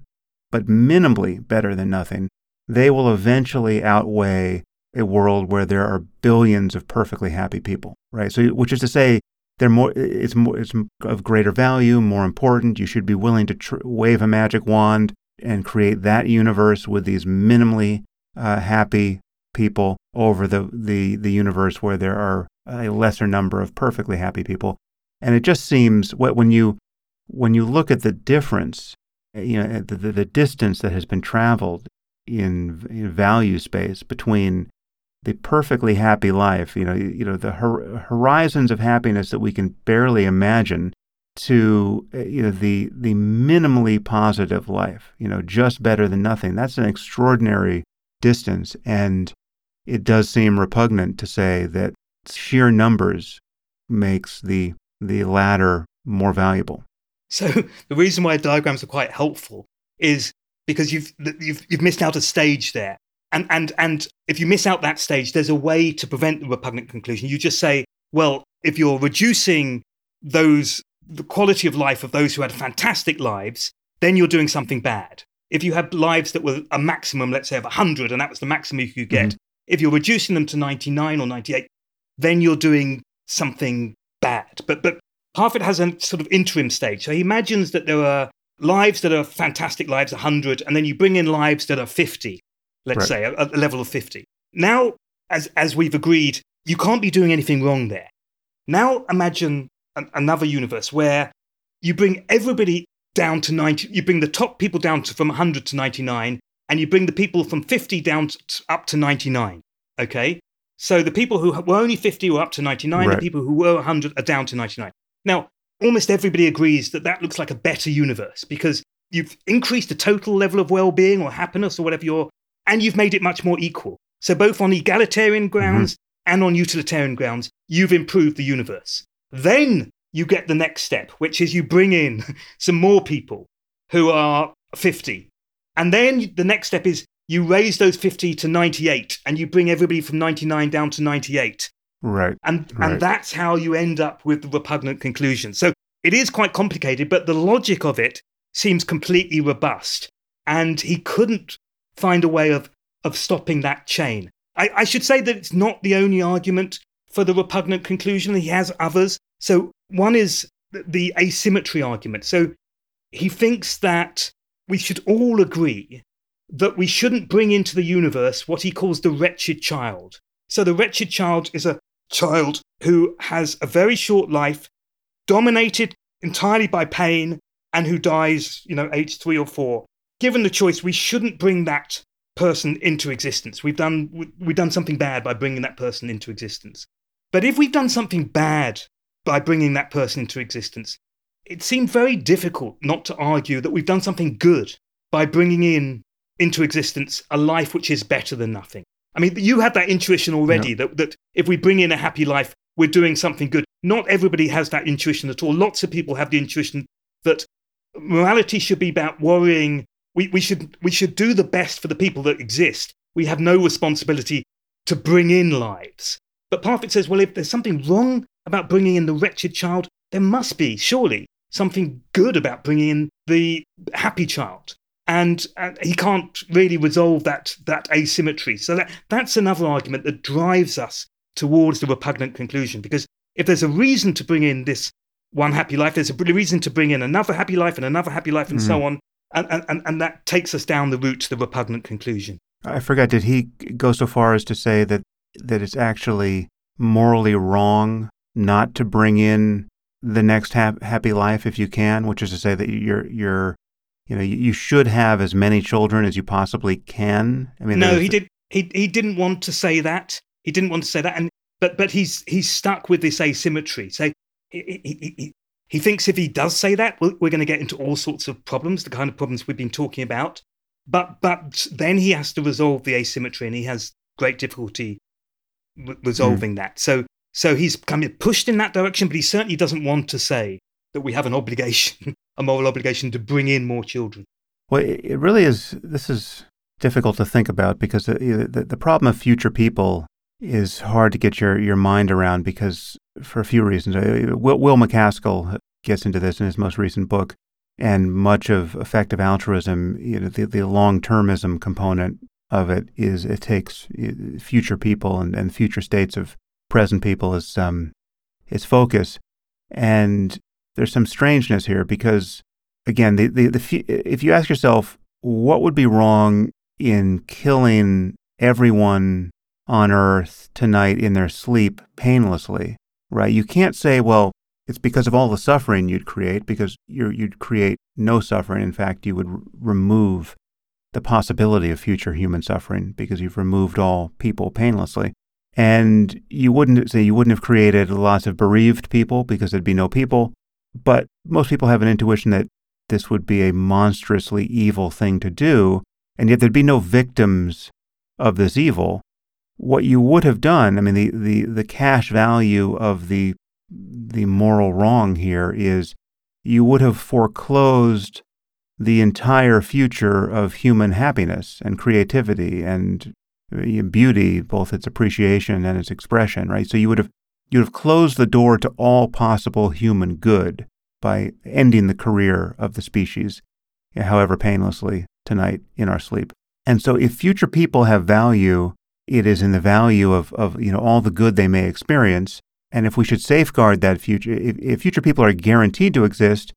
S1: but minimally better than nothing, they will eventually outweigh a world where there are billions of perfectly happy people, right? So, which is to say, they're more, it's more, it's of greater value, more important. You should be willing to tr- wave a magic wand and create that universe with these minimally uh, happy people over the, the the universe where there are a lesser number of perfectly happy people. And it just seems when you when you look at the difference, you know, the, the, the distance that has been traveled in, in, value space between the perfectly happy life, you know, you know, the hor- horizons of happiness that we can barely imagine, to uh, you know the the minimally positive life, you know, just better than nothing. That's an extraordinary distance, and it does seem repugnant to say that sheer numbers makes the the latter more valuable.
S2: So the reason why diagrams are quite helpful is because you've you've you've missed out a stage there. And and and if you miss out that stage, there's a way to prevent the repugnant conclusion. You just say, well, if you're reducing those the quality of life of those who had fantastic lives, then you're doing something bad. If you had lives that were a maximum, let's say, of 100, and that was the maximum you could get, mm-hmm. if you're reducing them to 99 or 98, then you're doing something bad. But but Parfit has a sort of interim stage. So he imagines that there are lives that are fantastic lives, 100, and then you bring in lives that are 50, let's right. say, a, a, level of 50. Now, as, as we've agreed, you can't be doing anything wrong there. Now imagine an, another universe where you bring everybody down to 90, you bring the top people down to, from 100 to 99, and you bring the people from 50 down to, up to 99. Okay? So the people who were only 50 were up to 99, right. the people who were 100 are down to 99. Now, almost everybody agrees that that looks like a better universe because you've increased the total level of well being or happiness or whatever you're, and you've made it much more equal. So, both on egalitarian grounds mm-hmm. and on utilitarian grounds, you've improved the universe. Then you get the next step, which is you bring in some more people who are 50. And then the next step is you raise those 50 to 98 and you bring everybody from 99 down to 98.
S1: Right.
S2: And
S1: right.
S2: and that's how you end up with the repugnant conclusion. So it is quite complicated, but the logic of it seems completely robust. And he couldn't find a way of, of stopping that chain. I, I should say that it's not the only argument for the repugnant conclusion. He has others. So one is the asymmetry argument. So he thinks that we should all agree that we shouldn't bring into the universe what he calls the wretched child. So the wretched child is a child who has a very short life, dominated entirely by pain, and who dies, you know, age three or four. Given the choice, we shouldn't bring that person into existence. We've done we've done something bad by bringing that person into existence. But if we've done something bad by bringing that person into existence, it seemed very difficult not to argue that we've done something good by bringing in into existence a life which is better than nothing. I mean, you had that intuition already yeah. that, that if we bring in a happy life, we're doing something good. Not everybody has that intuition at all. Lots of people have the intuition that morality should be about worrying. We, we, should, we should do the best for the people that exist. We have no responsibility to bring in lives. But Parfit says, well, if there's something wrong about bringing in the wretched child, there must be, surely, something good about bringing in the happy child. And, and he can't really resolve that, that asymmetry. So that, that's another argument that drives us towards the repugnant conclusion. Because if there's a reason to bring in this one happy life, there's a reason to bring in another happy life and another happy life and mm-hmm. so on. And, and, and that takes us down the route to the repugnant conclusion.
S1: I forgot, did he go so far as to say that, that it's actually morally wrong not to bring in the next ha- happy life if you can, which is to say that you're, you're, you know, you should have as many children as you possibly can.
S2: I mean, no, he did. He he didn't want to say that. He didn't want to say that, and but but he's he's stuck with this asymmetry. So he, he, he, he thinks if he does say that, we're, going to get into all sorts of problems, the kind of problems we've been talking about. But but then he has to resolve the asymmetry, and he has great difficulty re- resolving mm. that. So so he's kind of pushed in that direction, but he certainly doesn't want to say that we have an obligation, a moral obligation to bring in more children.
S1: Well, it really is. This is difficult to think about because the, the, the problem of future people is hard to get your, your mind around because for a few reasons. Uh, Will, Will MacAskill gets into this in his most recent book, and much of effective altruism, you know, the, the long-termism component of it is it takes future people and, and future states of present people as um, its focus. And there's some strangeness here because, again, the, the, the, if you ask yourself, what would be wrong in killing everyone on earth tonight in their sleep painlessly, right? You can't say, well, it's because of all the suffering you'd create, because you would create no suffering. In fact, you would r- remove the possibility of future human suffering because you've removed all people painlessly. And you wouldn't say you wouldn't have created lots of bereaved people because there'd be no people. But most people have an intuition that this would be a monstrously evil thing to do, and yet there'd be no victims of this evil. What you would have done, I mean, the, the, the cash value of the, the moral wrong here is you would have foreclosed the entire future of human happiness and creativity and uh, beauty, both its appreciation and its expression, right? So you would have you'd have closed the door to all possible human good by ending the career of the species, however painlessly, tonight in our sleep. And so if future people have value, it is in the value of, of you know all the good they may experience. And if we should safeguard that future, if, if future people are guaranteed to exist,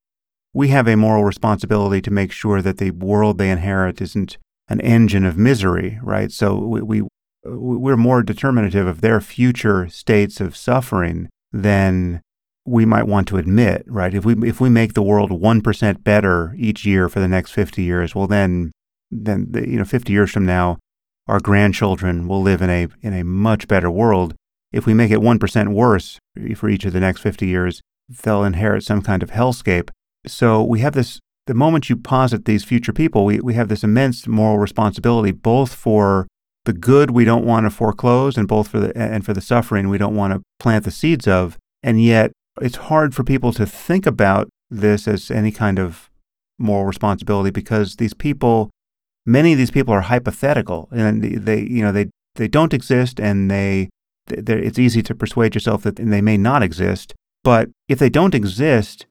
S1: we have a moral responsibility to make sure that the world they inherit isn't an engine of misery, right? So we, we we're more determinative of their future states of suffering than we might want to admit, right? If we if we make the world one percent better each year for the next fifty years, well, then then you know fifty years from now, our grandchildren will live in a in a much better world. If we make it one percent worse for each of the next fifty years, they'll inherit some kind of hellscape. So we have this the moment you posit these future people, we, we have this immense moral responsibility, both for the good we don't want to foreclose and both for the and for the suffering we don't want to plant the seeds of. And yet it's hard for people to think about this as any kind of moral responsibility because these people many of these people are hypothetical and they you know they they don't exist and they it's easy to persuade yourself that they may not exist but if they don't exist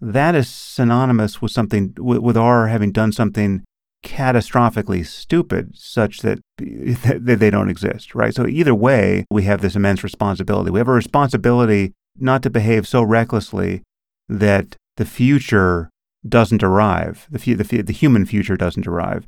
S1: that is synonymous with something with our having done something catastrophically stupid such that, that they don't exist right? So either way we have this immense responsibility. We have a responsibility not to behave so recklessly that the future doesn't arrive the, the, the human future doesn't arrive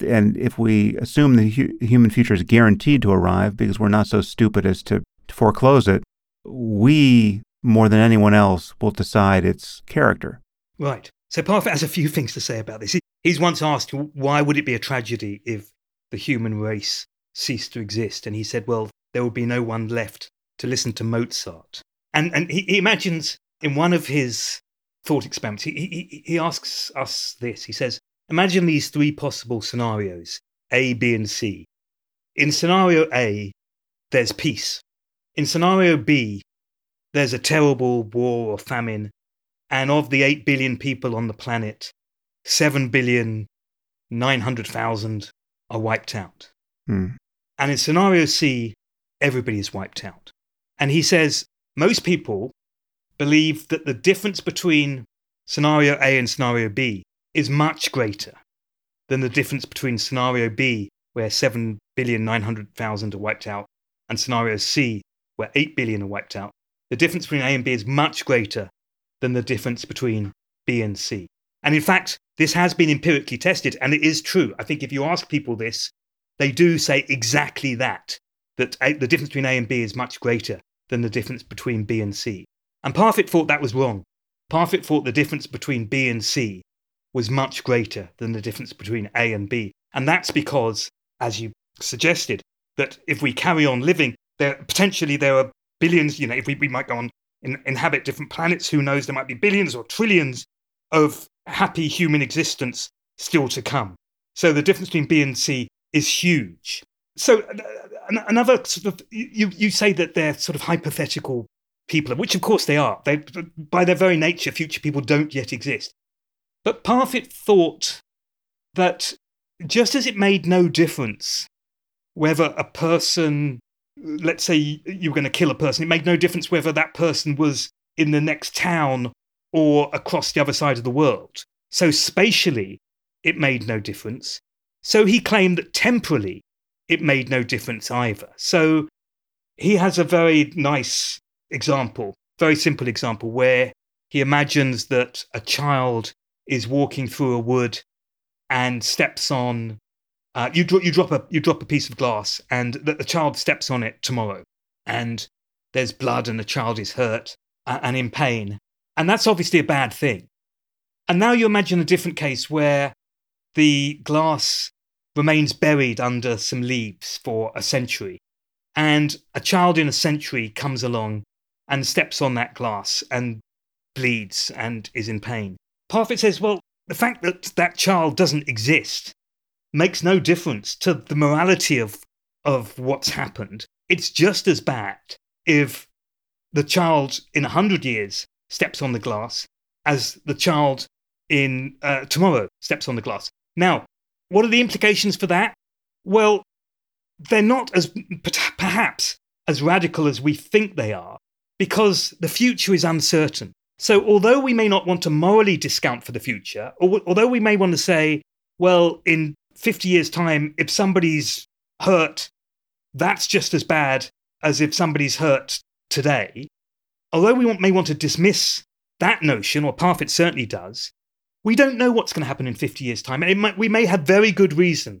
S1: and if we assume the hu- human future is guaranteed to arrive because we're not so stupid as to, to foreclose it we more than anyone else will decide its character.
S2: Right. So Parfit has a few things to say about this. He's once asked, why would it be a tragedy if the human race ceased to exist? And he said, well, there would be no one left to listen to Mozart. And, and he, he imagines in one of his thought experiments. He, he, he asks us this. He says, Imagine these three possible scenarios A, B, and C. In scenario A, there's peace. In scenario B, there's a terrible war or famine, and of the 8 billion people on the planet, 7 billion 900,000 are wiped out.
S1: Hmm.
S2: And in scenario C, everybody is wiped out. And he says most people believe that the difference between scenario A and scenario B is much greater than the difference between scenario B, where 7,900,000 are wiped out, and scenario C, where 8 billion are wiped out. The difference between A and B is much greater than the difference between B and C. And in fact, this has been empirically tested, and it is true. I think if you ask people this, they do say exactly that that a, the difference between A and B is much greater than the difference between B and C. And Parfit thought that was wrong. Parfit thought the difference between B and C was much greater than the difference between A and B. And that's because, as you suggested, that if we carry on living, there potentially there are billions, you know, if we, we might go on in, inhabit different planets, who knows, there might be billions or trillions of happy human existence still to come. So the difference between B and C is huge. So uh, another sort of you you say that they're sort of hypothetical people, which of course they are. They by their very nature, future people don't yet exist. But Parfit thought that just as it made no difference whether a person, let's say you were going to kill a person, it made no difference whether that person was in the next town or across the other side of the world. So spatially, it made no difference. So he claimed that temporally, it made no difference either. So he has a very nice example, very simple example, where he imagines that a child is walking through a wood and steps on. Uh, you, dro- you drop a you drop a piece of glass, and the, the child steps on it tomorrow, and there's blood, and the child is hurt uh, and in pain, and that's obviously a bad thing. And now you imagine a different case where the glass remains buried under some leaves for a century. And a child in a century comes along and steps on that glass and bleeds and is in pain. Parfit says, well, the fact that that child doesn't exist makes no difference to the morality of, of what's happened. It's just as bad if the child in a hundred years steps on the glass as the child in uh, tomorrow steps on the glass. Now, what are the implications for that? Well, they're not as perhaps as radical as we think they are because the future is uncertain. So, although we may not want to morally discount for the future, or although we may want to say, well, in 50 years' time, if somebody's hurt, that's just as bad as if somebody's hurt today, although we may want to dismiss that notion, or Parfit certainly does, we don't know what's going to happen in 50 years' time. Might, we may have very good reason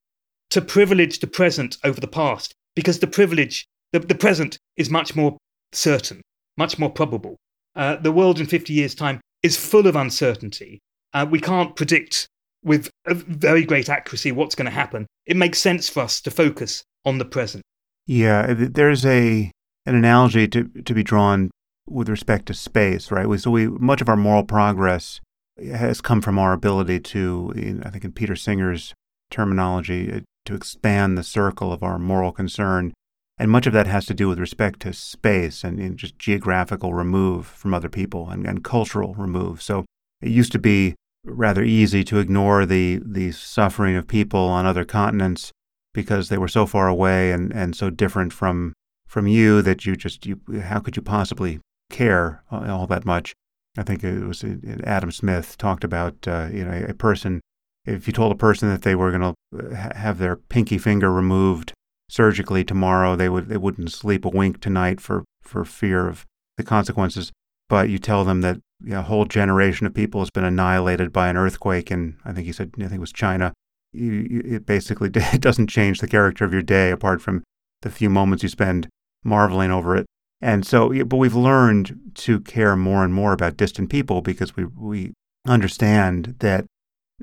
S2: to privilege the present over the past because the privilege, the, the present is much more certain, much more probable. Uh, the world in 50 years' time is full of uncertainty. Uh, we can't predict with very great accuracy what's going to happen. It makes sense for us to focus on the present.
S1: Yeah, there's a an analogy to, to be drawn with respect to space, right? We, so we much of our moral progress has come from our ability to, I think in Peter Singer's terminology, uh, to expand the circle of our moral concern. And much of that has to do with respect to space and, and just geographical remove from other people and, and cultural remove. So it used to be rather easy to ignore the, the suffering of people on other continents because they were so far away and, and so different from from you that you just you how could you possibly care all that much I think it was uh, Adam Smith talked about uh, you know a person if you told a person that they were going to uh, have their pinky finger removed surgically tomorrow, they would they wouldn't sleep a wink tonight for for fear of the consequences. But you tell them that you know, a whole generation of people has been annihilated by an earthquake, and I think he said I think it was China. You, you, it basically it doesn't change the character of your day apart from the few moments you spend marveling over it. And so, but we've learned to care more and more about distant people because we, we understand that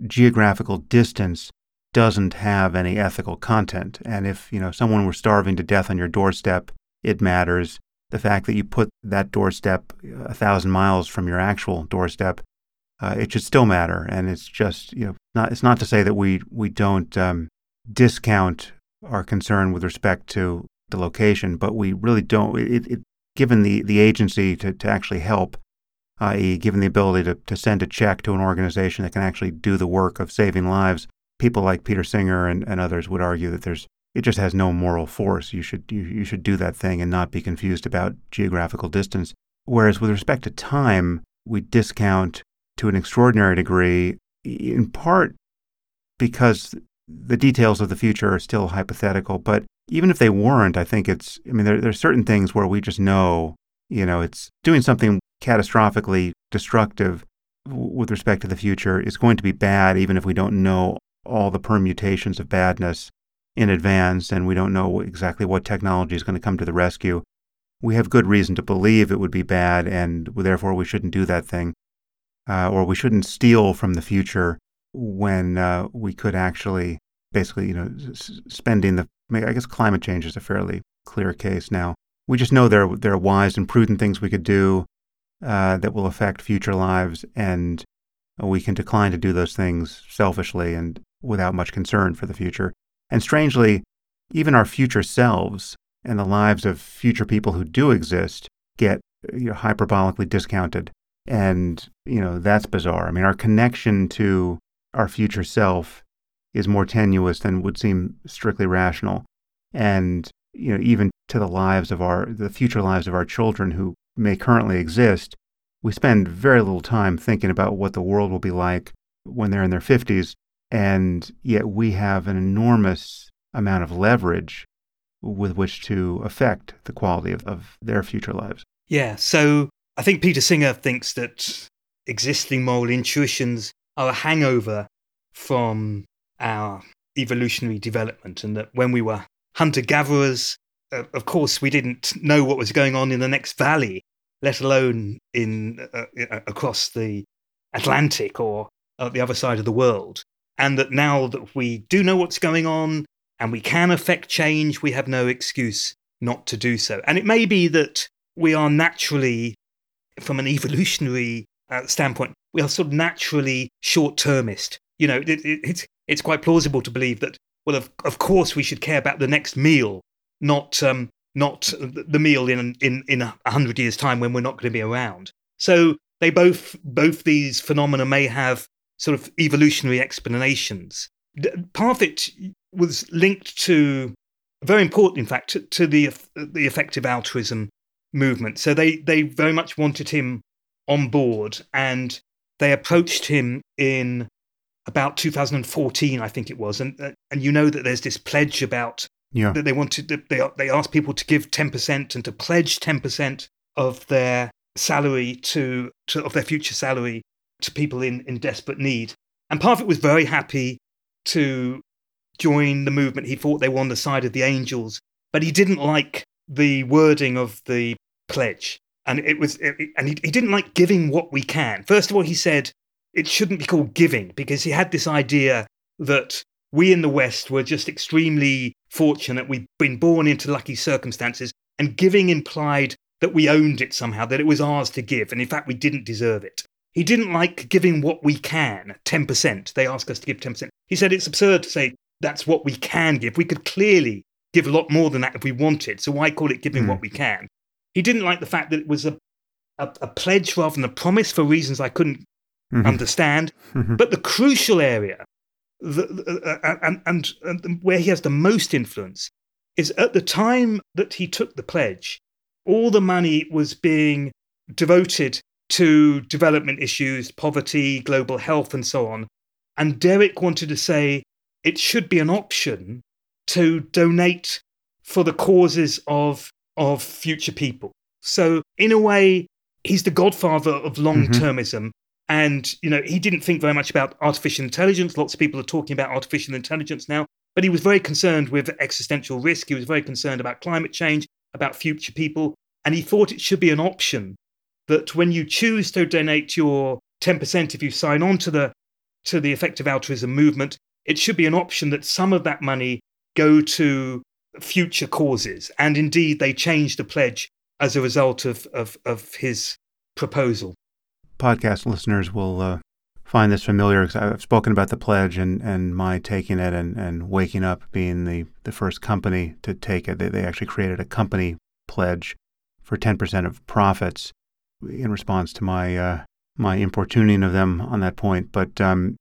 S1: geographical distance doesn't have any ethical content. And if, you know, someone were starving to death on your doorstep, it matters. The fact that you put that doorstep a thousand miles from your actual doorstep uh, it should still matter. And it's just you know not it's not to say that we we don't um, discount our concern with respect to the location, but we really don't. It, it, given the the agency to to actually help, i.e., given the ability to to send a check to an organization that can actually do the work of saving lives, people like Peter Singer and, and others would argue that there's it just has no moral force. You should you, you should do that thing and not be confused about geographical distance. Whereas with respect to time, we discount to an extraordinary degree, in part because the details of the future are still hypothetical. But even if they weren't, I think it's, I mean, there, there are certain things where we just know, you know, it's doing something catastrophically destructive with respect to the future is going to be bad, even if we don't know all the permutations of badness in advance and we don't know exactly what technology is going to come to the rescue. We have good reason to believe it would be bad, and therefore we shouldn't do that thing. Uh, or we shouldn't steal from the future when uh, we could actually basically, you know, s- spending the. I guess climate change is a fairly clear case now. We just know there there are wise and prudent things we could do uh, that will affect future lives, and we can decline to do those things selfishly and without much concern for the future. And strangely, even our future selves and the lives of future people who do exist get you know, hyperbolically discounted. And, you know, that's bizarre. I mean, our connection to our future self is more tenuous than would seem strictly rational. And, you know, even to the lives of our, the future lives of our children who may currently exist, we spend very little time thinking about what the world will be like when they're in their 50s. And yet we have an enormous amount of leverage with which to affect the quality of, of their future lives.
S2: Yeah. So I think Peter Singer thinks that existing moral intuitions are a hangover from our evolutionary development, and that when we were hunter gatherers, uh, of course, we didn't know what was going on in the next valley, let alone in uh, uh, across the Atlantic or at the other side of the world. And that now that we do know what's going on and we can affect change, we have no excuse not to do so. And it may be that we are naturally, from an evolutionary uh, standpoint, we are sort of naturally short termist. You know, it, it, it's, it's quite plausible to believe that, well, of, of course, we should care about the next meal, not, um, not the meal in, in, in a hundred years' time when we're not going to be around. So they both, both these phenomena may have sort of evolutionary explanations. Parfit was linked to, very important, in fact, to, to the, the effective altruism movement. So they, they very much wanted him on board and they approached him in about 2014, I think it was. And, uh, and you know that there's this pledge about
S1: yeah.
S2: that they wanted, they, they asked people to give 10% and to pledge 10% of their salary to, to of their future salary to people in, in desperate need. And Parfit was very happy to join the movement. He thought they were on the side of the angels, but he didn't like the wording of the pledge. And it was, it, and he, he didn't like giving what we can. First of all, he said it shouldn't be called giving because he had this idea that we in the West were just extremely fortunate. We'd been born into lucky circumstances, and giving implied that we owned it somehow, that it was ours to give. And in fact, we didn't deserve it. He didn't like giving what we can, 10%. They ask us to give 10%. He said it's absurd to say that's what we can give. We could clearly give a lot more than that if we wanted. So why call it giving mm. what we can? He didn't like the fact that it was a, a, a pledge rather than a promise for reasons I couldn't mm-hmm. understand. Mm-hmm. But the crucial area, the, uh, and, and, and where he has the most influence, is at the time that he took the pledge, all the money was being devoted to development issues, poverty, global health, and so on. And Derek wanted to say it should be an option to donate for the causes of, of future people. So, in a way, he's the godfather of long termism. Mm-hmm. And, you know, he didn't think very much about artificial intelligence. Lots of people are talking about artificial intelligence now. But he was very concerned with existential risk. He was very concerned about climate change, about future people. And he thought it should be an option that when you choose to donate your 10%, if you sign on to the, to the effective altruism movement, it should be an option that some of that money go to future causes. And indeed, they changed the pledge as a result of, of, of his proposal.
S1: Podcast listeners will uh, find this familiar because I've spoken about the pledge and, and my taking it and, and waking up being the, the first company to take it. They, they actually created a company pledge for 10% of profits in response to my uh, my importuning of them on that point. But um,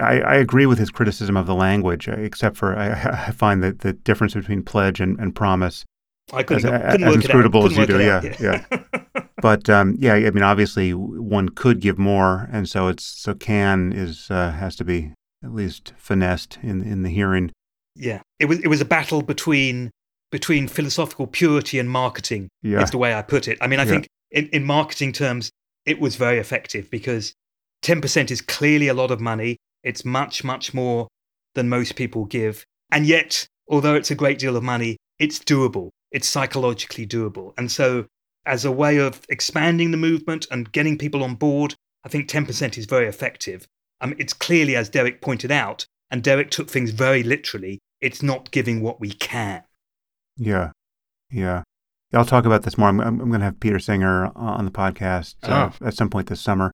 S1: I, I, agree with his criticism of the language, except for I, I find that the difference between pledge and, and promise
S2: I couldn't,
S1: as,
S2: couldn't
S1: as
S2: inscrutable
S1: as you do. Yeah, yeah. yeah. but um, yeah, I mean, obviously, one could give more, and so it's so can is uh, has to be at least finessed in in the hearing.
S2: Yeah, it was it was a battle between between philosophical purity and marketing. Yeah. is the way I put it. I mean, I yeah. think in, in marketing terms, it was very effective because ten percent is clearly a lot of money. It's much much more than most people give, and yet, although it's a great deal of money, it's doable it's psychologically doable. And so, as a way of expanding the movement and getting people on board, I think 10% is very effective. Um, it's clearly, as Derek pointed out, and Derek took things very literally, it's not giving what we can.
S1: Yeah. Yeah. I'll talk about this more. I'm, I'm going to have Peter Singer on the podcast uh, oh. at some point this summer.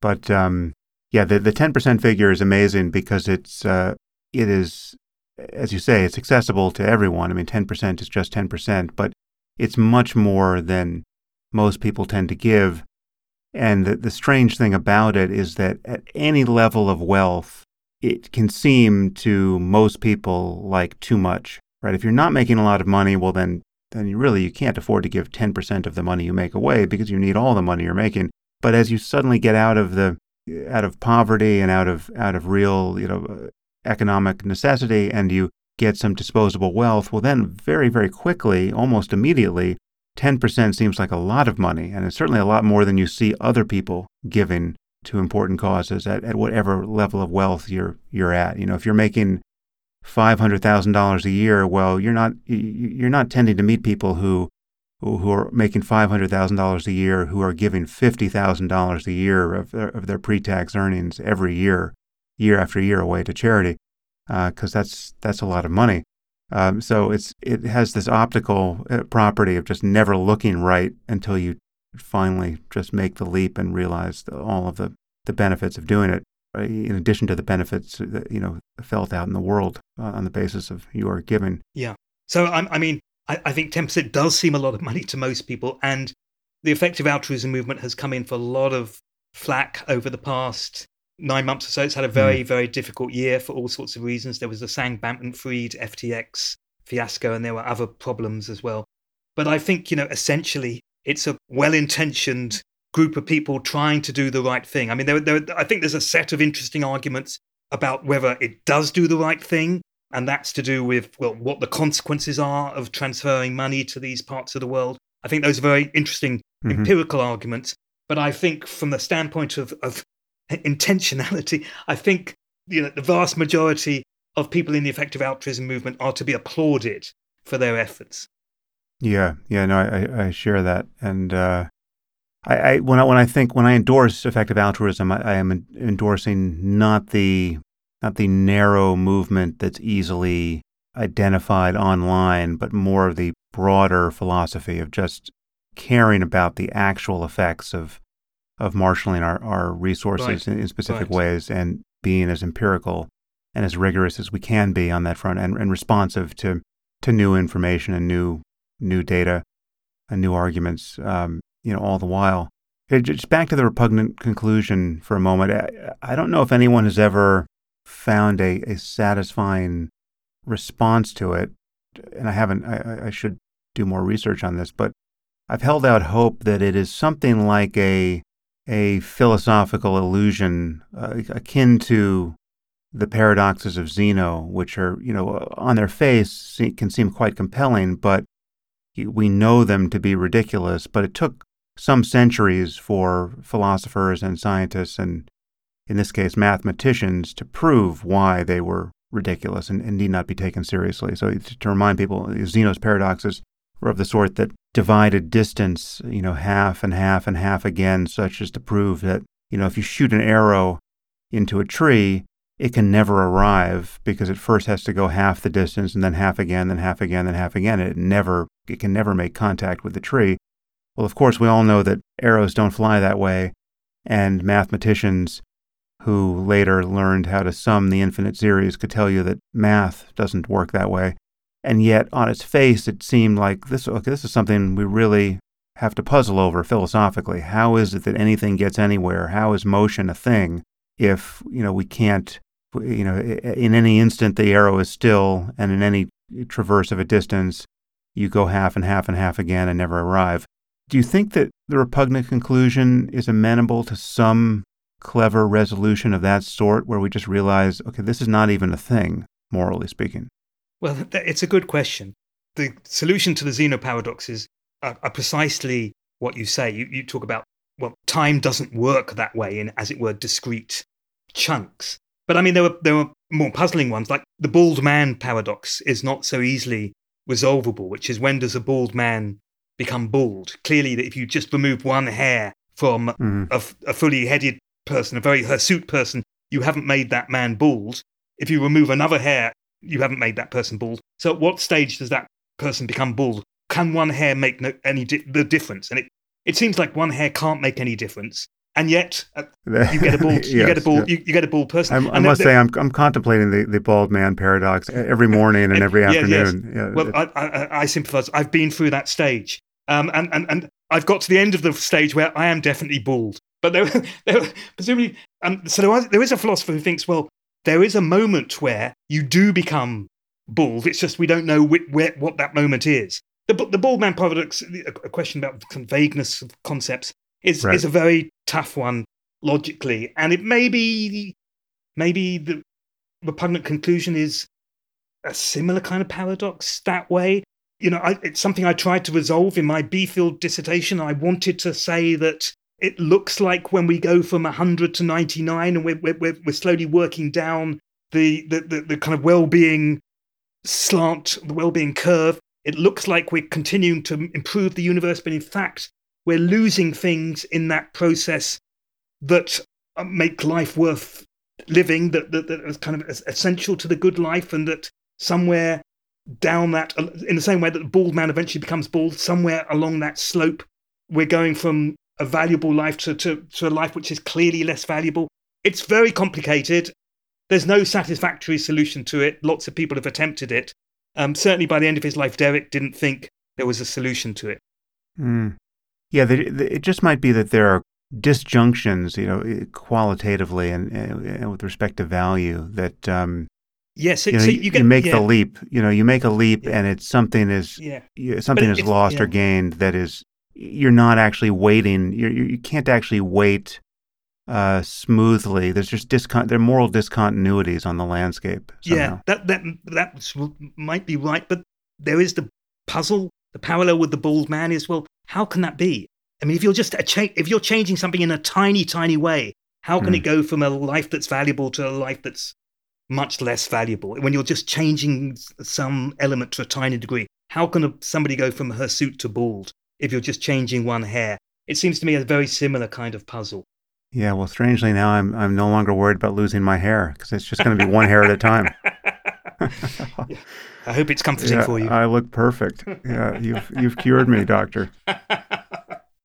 S1: But um, yeah, the, the 10% figure is amazing because it's uh, it is as you say, it's accessible to everyone. I mean, 10% is just 10%, but it's much more than most people tend to give. And the, the strange thing about it is that at any level of wealth, it can seem to most people like too much, right? If you're not making a lot of money, well, then then you really you can't afford to give 10% of the money you make away because you need all the money you're making. But as you suddenly get out of the out of poverty and out of out of real you know uh, economic necessity and you get some disposable wealth, well, then very, very quickly, almost immediately, 10% seems like a lot of money. And it's certainly a lot more than you see other people giving to important causes at, at whatever level of wealth you're, you're at. You know, if you're making $500,000 a year, well, you're not, you're not tending to meet people who, who are making $500,000 a year who are giving $50,000 a year of their, of their pre-tax earnings every year year after year away to charity because uh, that's that's a lot of money. Um, so it's it has this optical uh, property of just never looking right until you finally just make the leap and realize the, all of the, the benefits of doing it. In addition to the benefits that you know felt out in the world uh, on the basis of your giving.
S2: Yeah. So I, I mean, I, I think ten percent does seem a lot of money to most people, and the effective altruism movement has come in for a lot of flack over the past nine months or so. It's had a very, mm. very difficult year for all sorts of reasons. There was the Sam Bankman Fried FTX fiasco, and there were other problems as well. But I think, you know, essentially, it's a well intentioned group of people trying to do the right thing. I mean, there, there, I think there's a set of interesting arguments about whether it does do the right thing. And that's to do with, well, what the consequences are of transferring money to these parts of the world. I think those are very interesting mm-hmm. empirical arguments. But I think from the standpoint of, of intentionality. I think you know the vast majority of people in the effective altruism movement are to be applauded for their efforts.
S1: Yeah, yeah, no, I, I share that, and uh, I, I, when I when I think when I endorse effective altruism, I, I am endorsing not the not the narrow movement that's easily identified online, but more of the broader philosophy of just caring about the actual effects of of marshaling our, our resources right. in, in, specific right. ways and being as empirical and as rigorous as we can be on that front and, and responsive to, to new information and new new data and new arguments, um, you know, all the while. Just back to the repugnant conclusion for a moment. I, I don't know if anyone has ever found a, a satisfying response to it, and I haven't. I, I should do more research on this, but I've held out hope that it is something like a a philosophical illusion uh, akin to the paradoxes of Zeno, which are, you know, on their face can seem quite compelling, but we know them to be ridiculous. But it took some centuries for philosophers and scientists, and in this case, mathematicians, to prove why they were ridiculous and, and need not be taken seriously. So, to remind people, Zeno's paradoxes were of the sort that divided distance, you know, half and half and half again, such as to prove that, you know, if you shoot an arrow into a tree, it can never arrive because it first has to go half the distance and then half again, then half again, then half again. It never, it can never make contact with the tree. Well, of course, we all know that arrows don't fly that way, and mathematicians who later learned how to sum the infinite series, could tell you that math doesn't work that way. And yet, on its face, it seemed like this, okay, this is something we really have to puzzle over philosophically. How is it that anything gets anywhere? How is motion a thing if, you know, we can't, you know, in any instant the arrow is still, and in any traverse of a distance, you go half and half and half again and never arrive. Do you think that the repugnant conclusion is amenable to some clever resolution of that sort where we just realize, okay, this is not even a thing, morally speaking?
S2: Well, it's a good question. The solution to the Zeno paradoxes are, uh, are precisely what you say. You, you talk about, well, time doesn't work that way in, as it were, discrete chunks. But I mean, there were, there were more puzzling ones, like the bald man paradox is not so easily resolvable, which is when does a bald man become bald. Clearly, that if you just remove one hair from mm-hmm. a, a, fully headed person, a very hirsute person, you haven't made that man bald. If you remove another hair, you haven't made that person bald. So, at what stage does that person become bald? Can one hair make no, any di- the difference? And it it seems like one hair can't make any difference and yet uh, you get a bald, yes, you get a bald, you, you, get a bald person.
S1: I'm, i must say, I'm, I'm contemplating the, the bald man paradox every morning and every afternoon.
S2: Yes. Yeah, well, I, I, I sympathise. I've been through that stage, um, and, and and I've got to the end of the stage where I am definitely bald. But there, there presumably, um, so there, was, there is a philosopher who thinks, well, there is a moment where you do become bald. It's just we don't know wh- where, what that moment is. The, the bald man paradox, a question about vagueness of concepts, is right. is a very tough one logically, and it may be maybe the repugnant conclusion is a similar kind of paradox that way. You know, I, it's something I tried to resolve in my BPhil dissertation. I wanted to say that it looks like when we go from 100 to 99 and we're, we're, we're slowly working down the, the, the, the kind of well-being slant, the well-being curve, it looks like we're continuing to improve the universe, but in fact, we're losing things in that process that uh, make life worth living, that, that, that is kind of essential to the good life, and that somewhere down that, in the same way that the bald man eventually becomes bald, somewhere along that slope, we're going from a valuable life to, to, to a life which is clearly less valuable. It's very complicated. There's no satisfactory solution to it. Lots of people have attempted it. Um, certainly by the end of his life, Derek didn't think there was a solution to it.
S1: Mm. Yeah, it just might be that there are disjunctions, you know, qualitatively and, and with respect to value that. Um,
S2: yes,
S1: you, know,
S2: so
S1: you,
S2: get,
S1: you make
S2: yeah.
S1: the leap. You know, you make a leap, yeah. and it's something is
S2: yeah.
S1: something is lost
S2: yeah.
S1: or gained that is you're not actually waiting. You're, you can't actually wait uh, smoothly. There's just discon- there are moral discontinuities on the landscape. Somehow.
S2: Yeah, that that that might be right, but there is the puzzle. The parallel with the bald man is well, how can that be? I mean, if you're just a cha- if you're changing something in a tiny, tiny way, how can mm. it go from a life that's valuable to a life that's much less valuable? When you're just changing some element to a tiny degree, how can a, somebody go from hirsute to bald if you're just changing one hair? It seems to me a very similar kind of puzzle.
S1: Yeah, well, strangely now I'm I'm no longer worried about losing my hair because it's just going to be one hair at a time.
S2: I hope it's comforting
S1: yeah,
S2: for you.
S1: I look perfect. Yeah, you've you've cured me, doctor.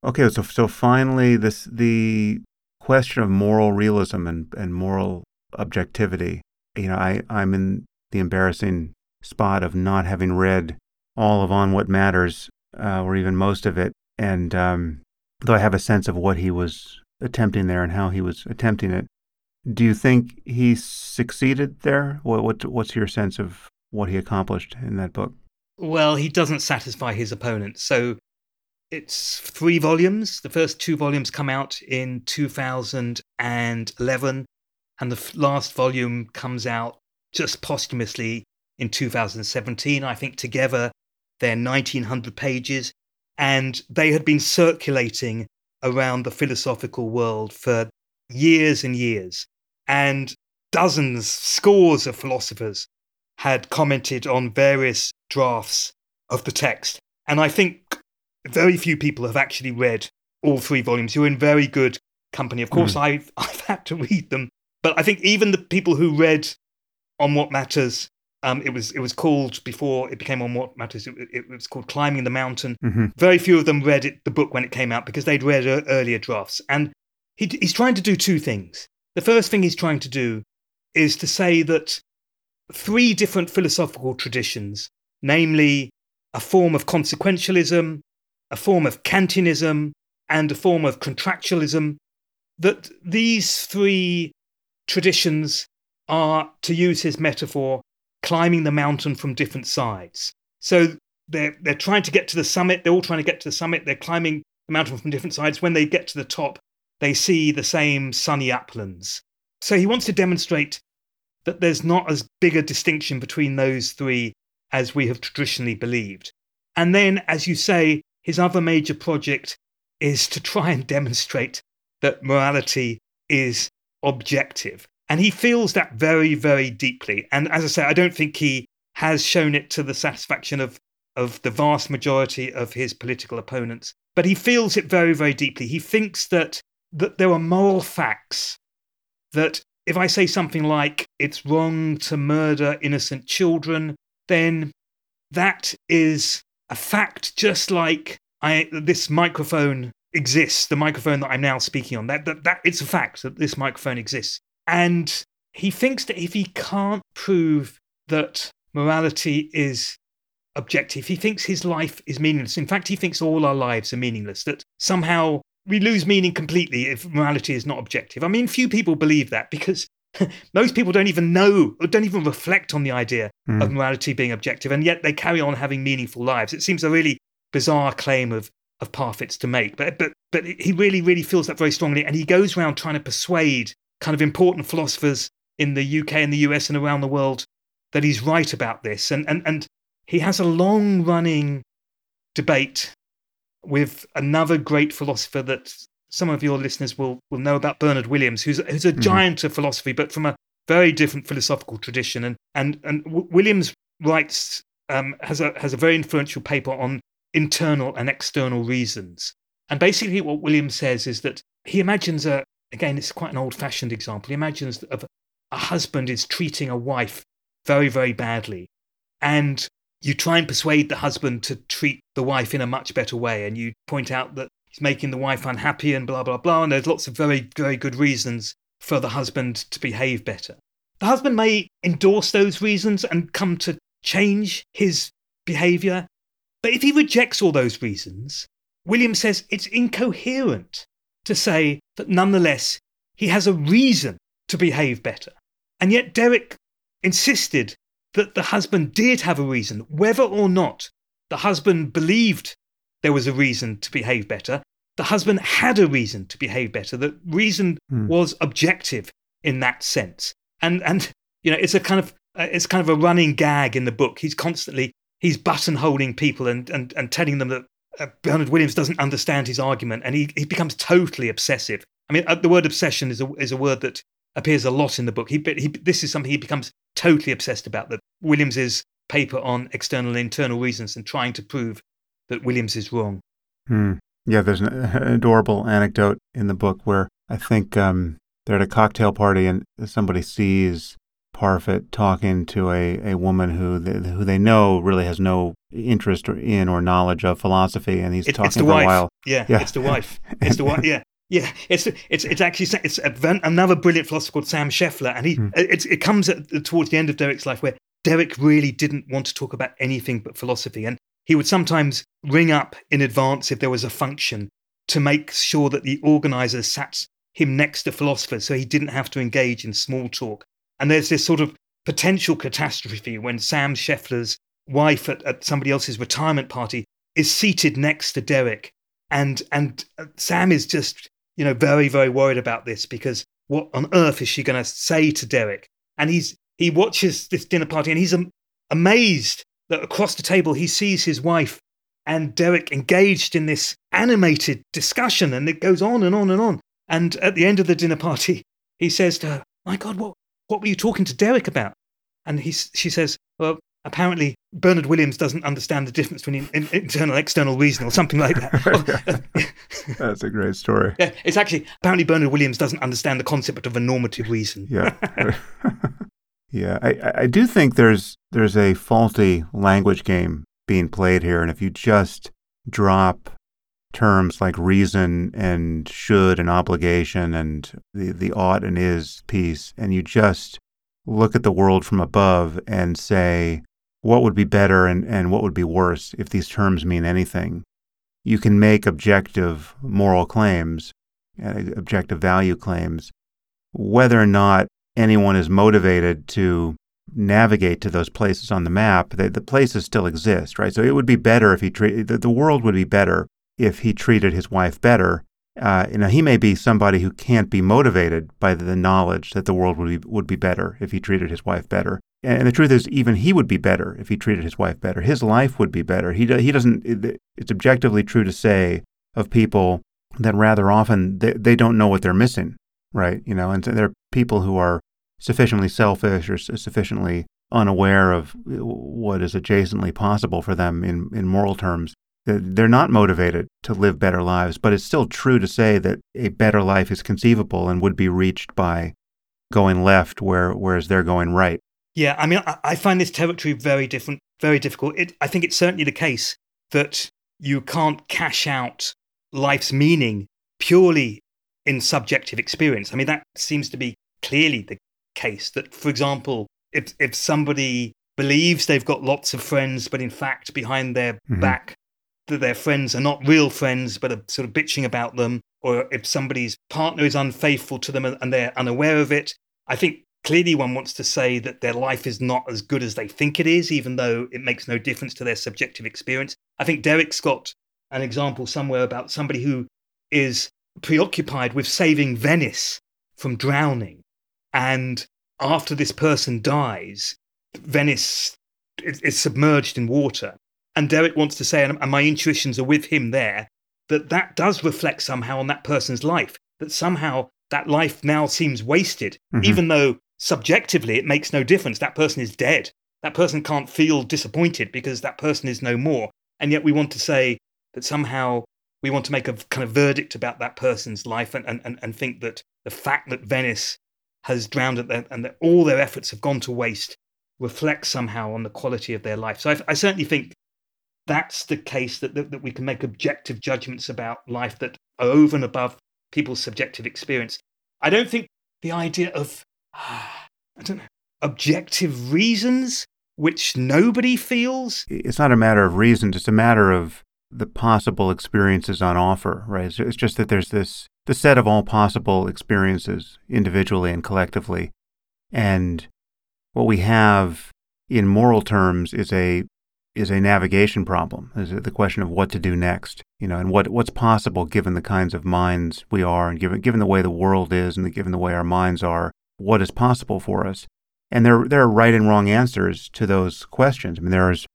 S1: Okay, so so finally, this the question of moral realism and, and moral objectivity. You know, I I'm in the embarrassing spot of not having read all of On What Matters, uh, or even most of it, and um, though I have a sense of what he was attempting there and how he was attempting it, do you think he succeeded there? What, what what's your sense of what he accomplished in that book?
S2: Well, he doesn't satisfy his opponents. So it's three volumes. The first two volumes come out in 2011, and the last volume comes out just posthumously in 2017. I think together they're 1900 pages, and they had been circulating around the philosophical world for years and years. And dozens, scores of philosophers had commented on various drafts of the text. And I think very few people have actually read all three volumes. You're in very good company. Of course, mm. I've, I've had to read them. But I think even the people who read On What Matters, um, it was it was called before it became On What Matters. It, it was called Climbing the Mountain.
S1: Mm-hmm.
S2: Very few of them read it, the book when it came out because they'd read earlier drafts. And he, he's trying to do two things. the first thing he's trying to do is to say that three different philosophical traditions, namely a form of consequentialism, a form of Kantianism, and a form of contractualism, that these three traditions are, to use his metaphor, climbing the mountain from different sides. So they're, they're trying to get to the summit, they're all trying to get to the summit, they're climbing the mountain from different sides. When they get to the top, they see the same sunny uplands. So he wants to demonstrate that there's not as big a distinction between those three as we have traditionally believed. And then, as you say, his other major project is to try and demonstrate that morality is objective. And he feels that very, very deeply. And as I say, I don't think he has shown it to the satisfaction of, of the vast majority of his political opponents. But he feels it very, very deeply. He thinks that, that there are moral facts that if I say something like it's wrong to murder innocent children, then that is a fact just like I, this microphone exists, the microphone that I'm now speaking on. That, that, that it's a fact that this microphone exists. And he thinks that if he can't prove that morality is objective, he thinks his life is meaningless. In fact, he thinks all our lives are meaningless, that somehow we lose meaning completely if morality is not objective. I mean, few people believe that because most people don't even know or don't even reflect on the idea mm. of morality being objective, and yet they carry on having meaningful lives. It seems a really bizarre claim of of Parfit's to make, but but but he really really feels that very strongly, and he goes around trying to persuade kind of important philosophers in the UK and the US and around the world that he's right about this, and and and he has a long running debate with another great philosopher that some of your listeners will, will know about Bernard Williams, who's, who's a mm-hmm. giant of philosophy, but from a very different philosophical tradition. And, and, and w- Williams writes, um, has, a, has a very influential paper on internal and external reasons. And basically, what Williams says is that he imagines a, again, it's quite an old fashioned example. He imagines a, a husband is treating a wife very, very badly. And you try and persuade the husband to treat the wife in a much better way. And you point out that he's making the wife unhappy and blah, blah, blah. And there's lots of very, very good reasons for the husband to behave better. The husband may endorse those reasons and come to change his behavior. But if he rejects all those reasons, William says it's incoherent to say that nonetheless he has a reason to behave better. And yet Derek insisted that the husband did have a reason, whether or not the husband believed there was a reason to behave better. The husband had a reason to behave better. The reason hmm. was objective in that sense. And and you know, it's a kind of uh, it's kind of a running gag in the book. He's constantly he's buttonholing people and and and telling them that uh, Bernard Williams doesn't understand his argument, and he he becomes totally obsessive. I mean, uh, the word obsession is a is a word that appears a lot in the book. He, he this is something he becomes totally obsessed about. That Williams's paper on external and internal reasons and trying to prove that Williams is wrong.
S1: Hmm. Yeah, there's an adorable anecdote in the book where I think um, they're at a cocktail party and somebody sees Parfit talking to a, a woman who they, who they know really has no interest in or knowledge of philosophy, and he's it, talking for
S2: wife.
S1: a while.
S2: Yeah, yeah, it's the wife. It's the wife. Yeah, yeah. It's it's it's actually it's another brilliant philosopher called Sam Scheffler, and he mm. it, it comes at, towards the end of Derek's life where Derek really didn't want to talk about anything but philosophy. And he would sometimes ring up in advance if there was a function to make sure that the organizers sat him next to philosophers so he didn't have to engage in small talk. And there's this sort of potential catastrophe when Sam Scheffler's wife at, at somebody else's retirement party is seated next to Derek. And, and uh, Sam is just, you know, very, very worried about this because what on earth is she going to say to Derek? And he's he watches this dinner party and he's am- amazed that across the table he sees his wife and Derek engaged in this animated discussion and it goes on and on and on. And at the end of the dinner party, he says to her, My God, what, what were you talking to Derek about? And he, she says, Well, apparently Bernard Williams doesn't understand the difference between in, internal external reason or something like that.
S1: That's a great story.
S2: Yeah, it's actually apparently Bernard Williams doesn't understand the concept of a normative reason.
S1: Yeah. Yeah, I, I do think there's there's a faulty language game being played here, and if you just drop terms like reason and should and obligation and the, the ought and is piece, and you just look at the world from above and say, what would be better and, and what would be worse if these terms mean anything, you can make objective moral claims, uh, objective value claims, whether or not anyone is motivated to navigate to those places on the map, the, the places still exist, right? So it would be better if he treated the, the world would be better if he treated his wife better. Uh, you know, he may be somebody who can't be motivated by the knowledge that the world would be would be better if he treated his wife better. And, the truth is, even he would be better if he treated his wife better. His life would be better. He he doesn't. It's objectively true to say of people that rather often they, they don't know what they're missing, right? You know, and so there are people who are sufficiently selfish or sufficiently unaware of what is adjacently possible for them in, in moral terms. They're not motivated to live better lives, but it's still true to say that a better life is conceivable and would be reached by going left, where, whereas they're going right.
S2: Yeah, I mean, I find this territory very different, very difficult. It, I think it's certainly the case that you can't cash out life's meaning purely in subjective experience. I mean, that seems to be clearly the case that, for example, if, if somebody believes they've got lots of friends, but in fact, behind their mm-hmm. back, that their friends are not real friends, but are sort of bitching about them, or if somebody's partner is unfaithful to them and they're unaware of it, I think clearly one wants to say that their life is not as good as they think it is, even though it makes no difference to their subjective experience. I think Derek's got an example somewhere about somebody who is preoccupied with saving Venice from drowning. And after this person dies, Venice is, submerged in water. And Derek wants to say, and my intuitions are with him there, that that does reflect somehow on that person's life, that somehow that life now seems wasted, mm-hmm. even though subjectively it makes no difference. That person is dead. That person can't feel disappointed because that person is no more. And yet we want to say that somehow we want to make a kind of verdict about that person's life and, and, and think that the fact that Venice has drowned there, and that all their efforts have gone to waste reflects somehow on the quality of their life. So I, I certainly think that's the case that, that, that we can make objective judgments about life that are over and above people's subjective experience. I don't think the idea of, I don't know, objective reasons which nobody feels.
S1: It's not a matter of reasons, it's a matter of the possible experiences on offer, right? It's just that there's this the set of all possible experiences individually and collectively. And what we have in moral terms is a is a navigation problem. Is it the question of what to do next, you know, and what what's possible given the kinds of minds we are, and given given the way the world is, and the, given the way our minds are, what is possible for us. And there there are right and wrong answers to those questions. I mean, there's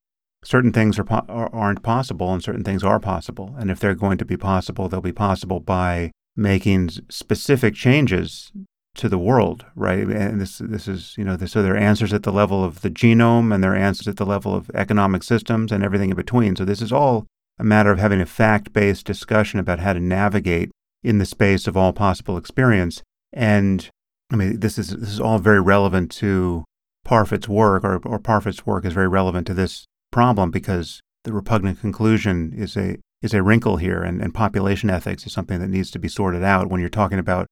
S1: certain things are, are aren't possible, and certain things are possible. And if they're going to be possible, they'll be possible by making specific changes to the world, right? And this this is you know this, so there are answers at the level of the genome, and there are answers at the level of economic systems and everything in between. So this is all a matter of having a fact-based discussion about how to navigate in the space of all possible experience. And I mean, this is this is all very relevant to Parfit's work, or, or Parfit's work is very relevant to this problem because the repugnant conclusion is a is a wrinkle here, and, and population ethics is something that needs to be sorted out when you're talking about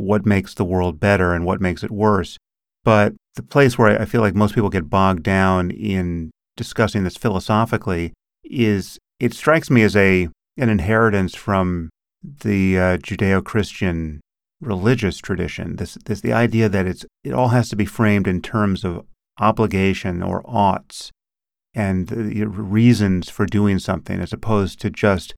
S1: what makes the world better and what makes it worse. But the place where I feel like most people get bogged down in discussing this philosophically is it strikes me as a an inheritance from the uh, Judeo-Christian religious tradition. This this the idea that it's it all has to be framed in terms of obligation or oughts and the reasons for doing something as opposed to just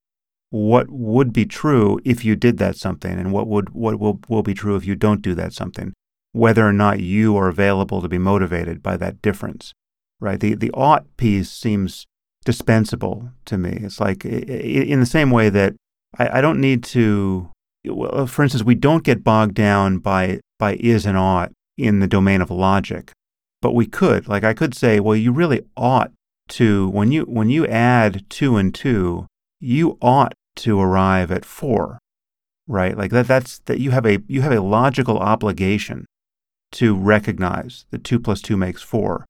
S1: what would be true if you did that something and what would what will, will be true if you don't do that something whether or not you are available to be motivated by that difference right? The the ought piece seems dispensable to me. It's like in the same way that I, I don't need to well, for instance we don't get bogged down by by is and ought in the domain of logic but we could. Like i could say well you really ought to when you when you add two and two, you ought to arrive at four, right? Like that that's that you have a you have a logical obligation to recognize that two plus two makes four,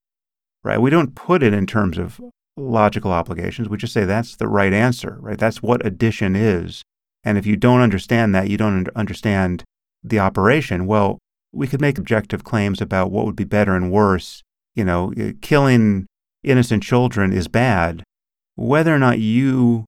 S1: right? We don't put it in terms of logical obligations. We just say that's the right answer, right? That's what addition is. And if you don't understand that, you don't understand the operation. Well, we could make objective claims about what would be better and worse. You know, killing innocent children is bad. Whether or not you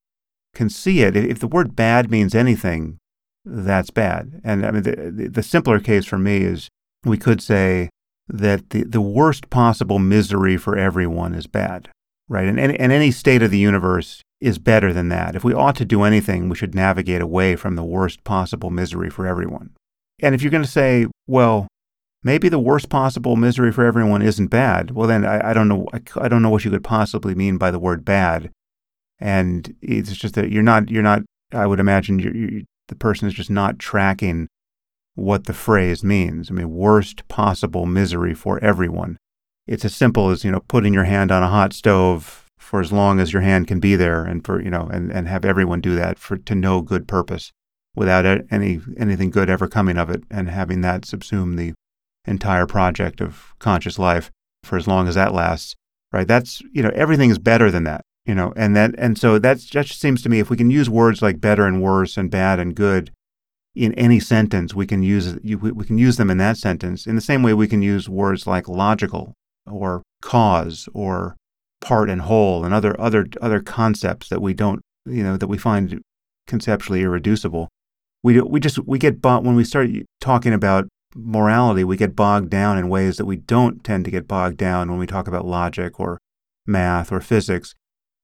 S1: can see it, if the word bad means anything, that's bad. And I mean, the, the simpler case for me is we could say that the, the worst possible misery for everyone is bad, right? And, and, and any state of the universe is better than that. If we ought to do anything, we should navigate away from the worst possible misery for everyone. And if you're going to say, well, maybe the worst possible misery for everyone isn't bad, well, then I, I don't know. I, I don't know what you could possibly mean by the word bad. And it's just that you're not, you're not, I would imagine you're, you're, the person is just not tracking what the phrase means. I mean, worst possible misery for everyone. It's as simple as, you know, putting your hand on a hot stove for as long as your hand can be there and for, you know, and, and have everyone do that for to no good purpose without any anything good ever coming of it and having that subsume the entire project of conscious life for as long as that lasts. Right? That's, you know, everything is better than that you know and that and so that's that just seems to me if we can use words like better and worse and bad and good in any sentence we can use we can use them in that sentence. In the same way we can use words like logical or cause or part and whole and other other other concepts that we don't you know that we find conceptually irreducible. We we just we get when we start talking about morality we get bogged down in ways that we don't tend to get bogged down when we talk about logic or math or physics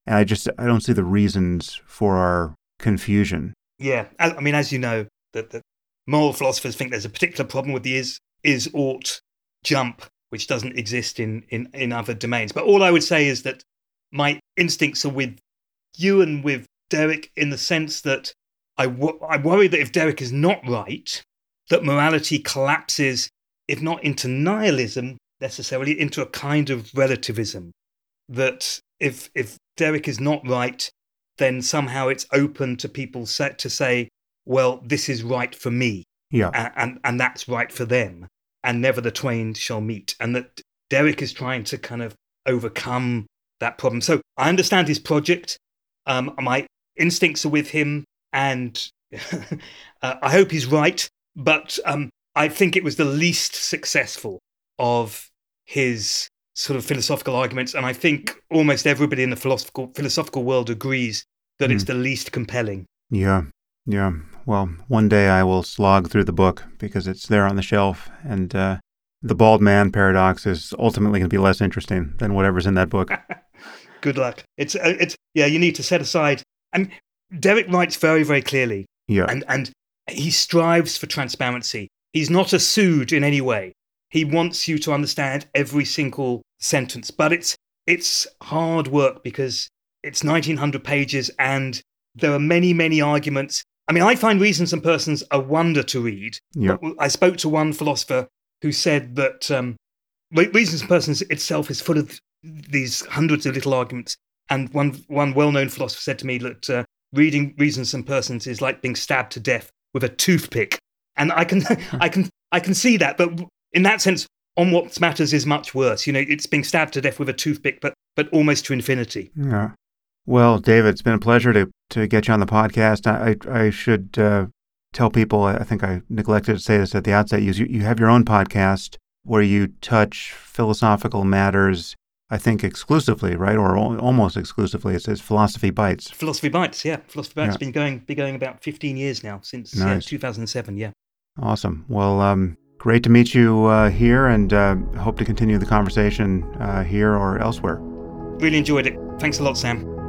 S1: and I just I don't see the reasons for our confusion.
S2: Yeah, I, mean, as you know, that the moral philosophers think there's a particular problem with the is is ought jump, which doesn't exist in in in other domains. But all I would say is that my instincts are with you and with Derek in the sense that I, I worry that if Derek is not right, that morality collapses, if not into nihilism necessarily, into a kind of relativism. That if if Derek is not right, then somehow it's open to people set to say, well, this is right for me.
S1: Yeah.
S2: And, and, and that's right for them. And never the twain shall meet. And that Derek is trying to kind of overcome that problem. So I understand his project. Um, my instincts are with him. And uh, I hope he's right. But um, I think it was the least successful of his sort of philosophical arguments, and I think almost everybody in the philosophical philosophical world agrees that mm. it's hmm. the least compelling.
S1: Yeah, yeah. Well, one day I will slog through the book because it's there on the shelf, and uh, the bald man paradox is ultimately going to be less interesting than whatever's in that book.
S2: Good luck. It's uh, it's yeah. You need to set aside. And Derek writes very very clearly.
S1: Yeah.
S2: And and he strives for transparency. He's not a Sood in any way. He wants you to understand every single sentence, but it's it's hard work because it's 1900 pages and there are many many arguments. I mean, I find Reasons and Persons a wonder to read.
S1: Yeah.
S2: I spoke to one philosopher who said that um, Reasons and Persons itself is full of these hundreds of little arguments. And one one well known philosopher said to me that uh, reading Reasons and Persons is like being stabbed to death with a toothpick. And I can I can I can see that, but in that sense, on what matters is much worse. You know, it's being stabbed to death with a toothpick, but but almost to infinity.
S1: Yeah. Well, David, it's been a pleasure to to get you on the podcast. I I should uh, tell people. I think I neglected to say this at the outset. You you have your own podcast where you touch philosophical matters. I think exclusively, right, or almost exclusively. It says Philosophy Bites.
S2: Philosophy Bites, yeah. Philosophy Bites yeah. been going been going about fifteen years now since nice. yeah, 2007. Yeah.
S1: Awesome. Well, um, Great to meet you uh, here and uh, hope to continue the conversation uh, here or elsewhere.
S2: Really enjoyed it. Thanks a lot, Sam.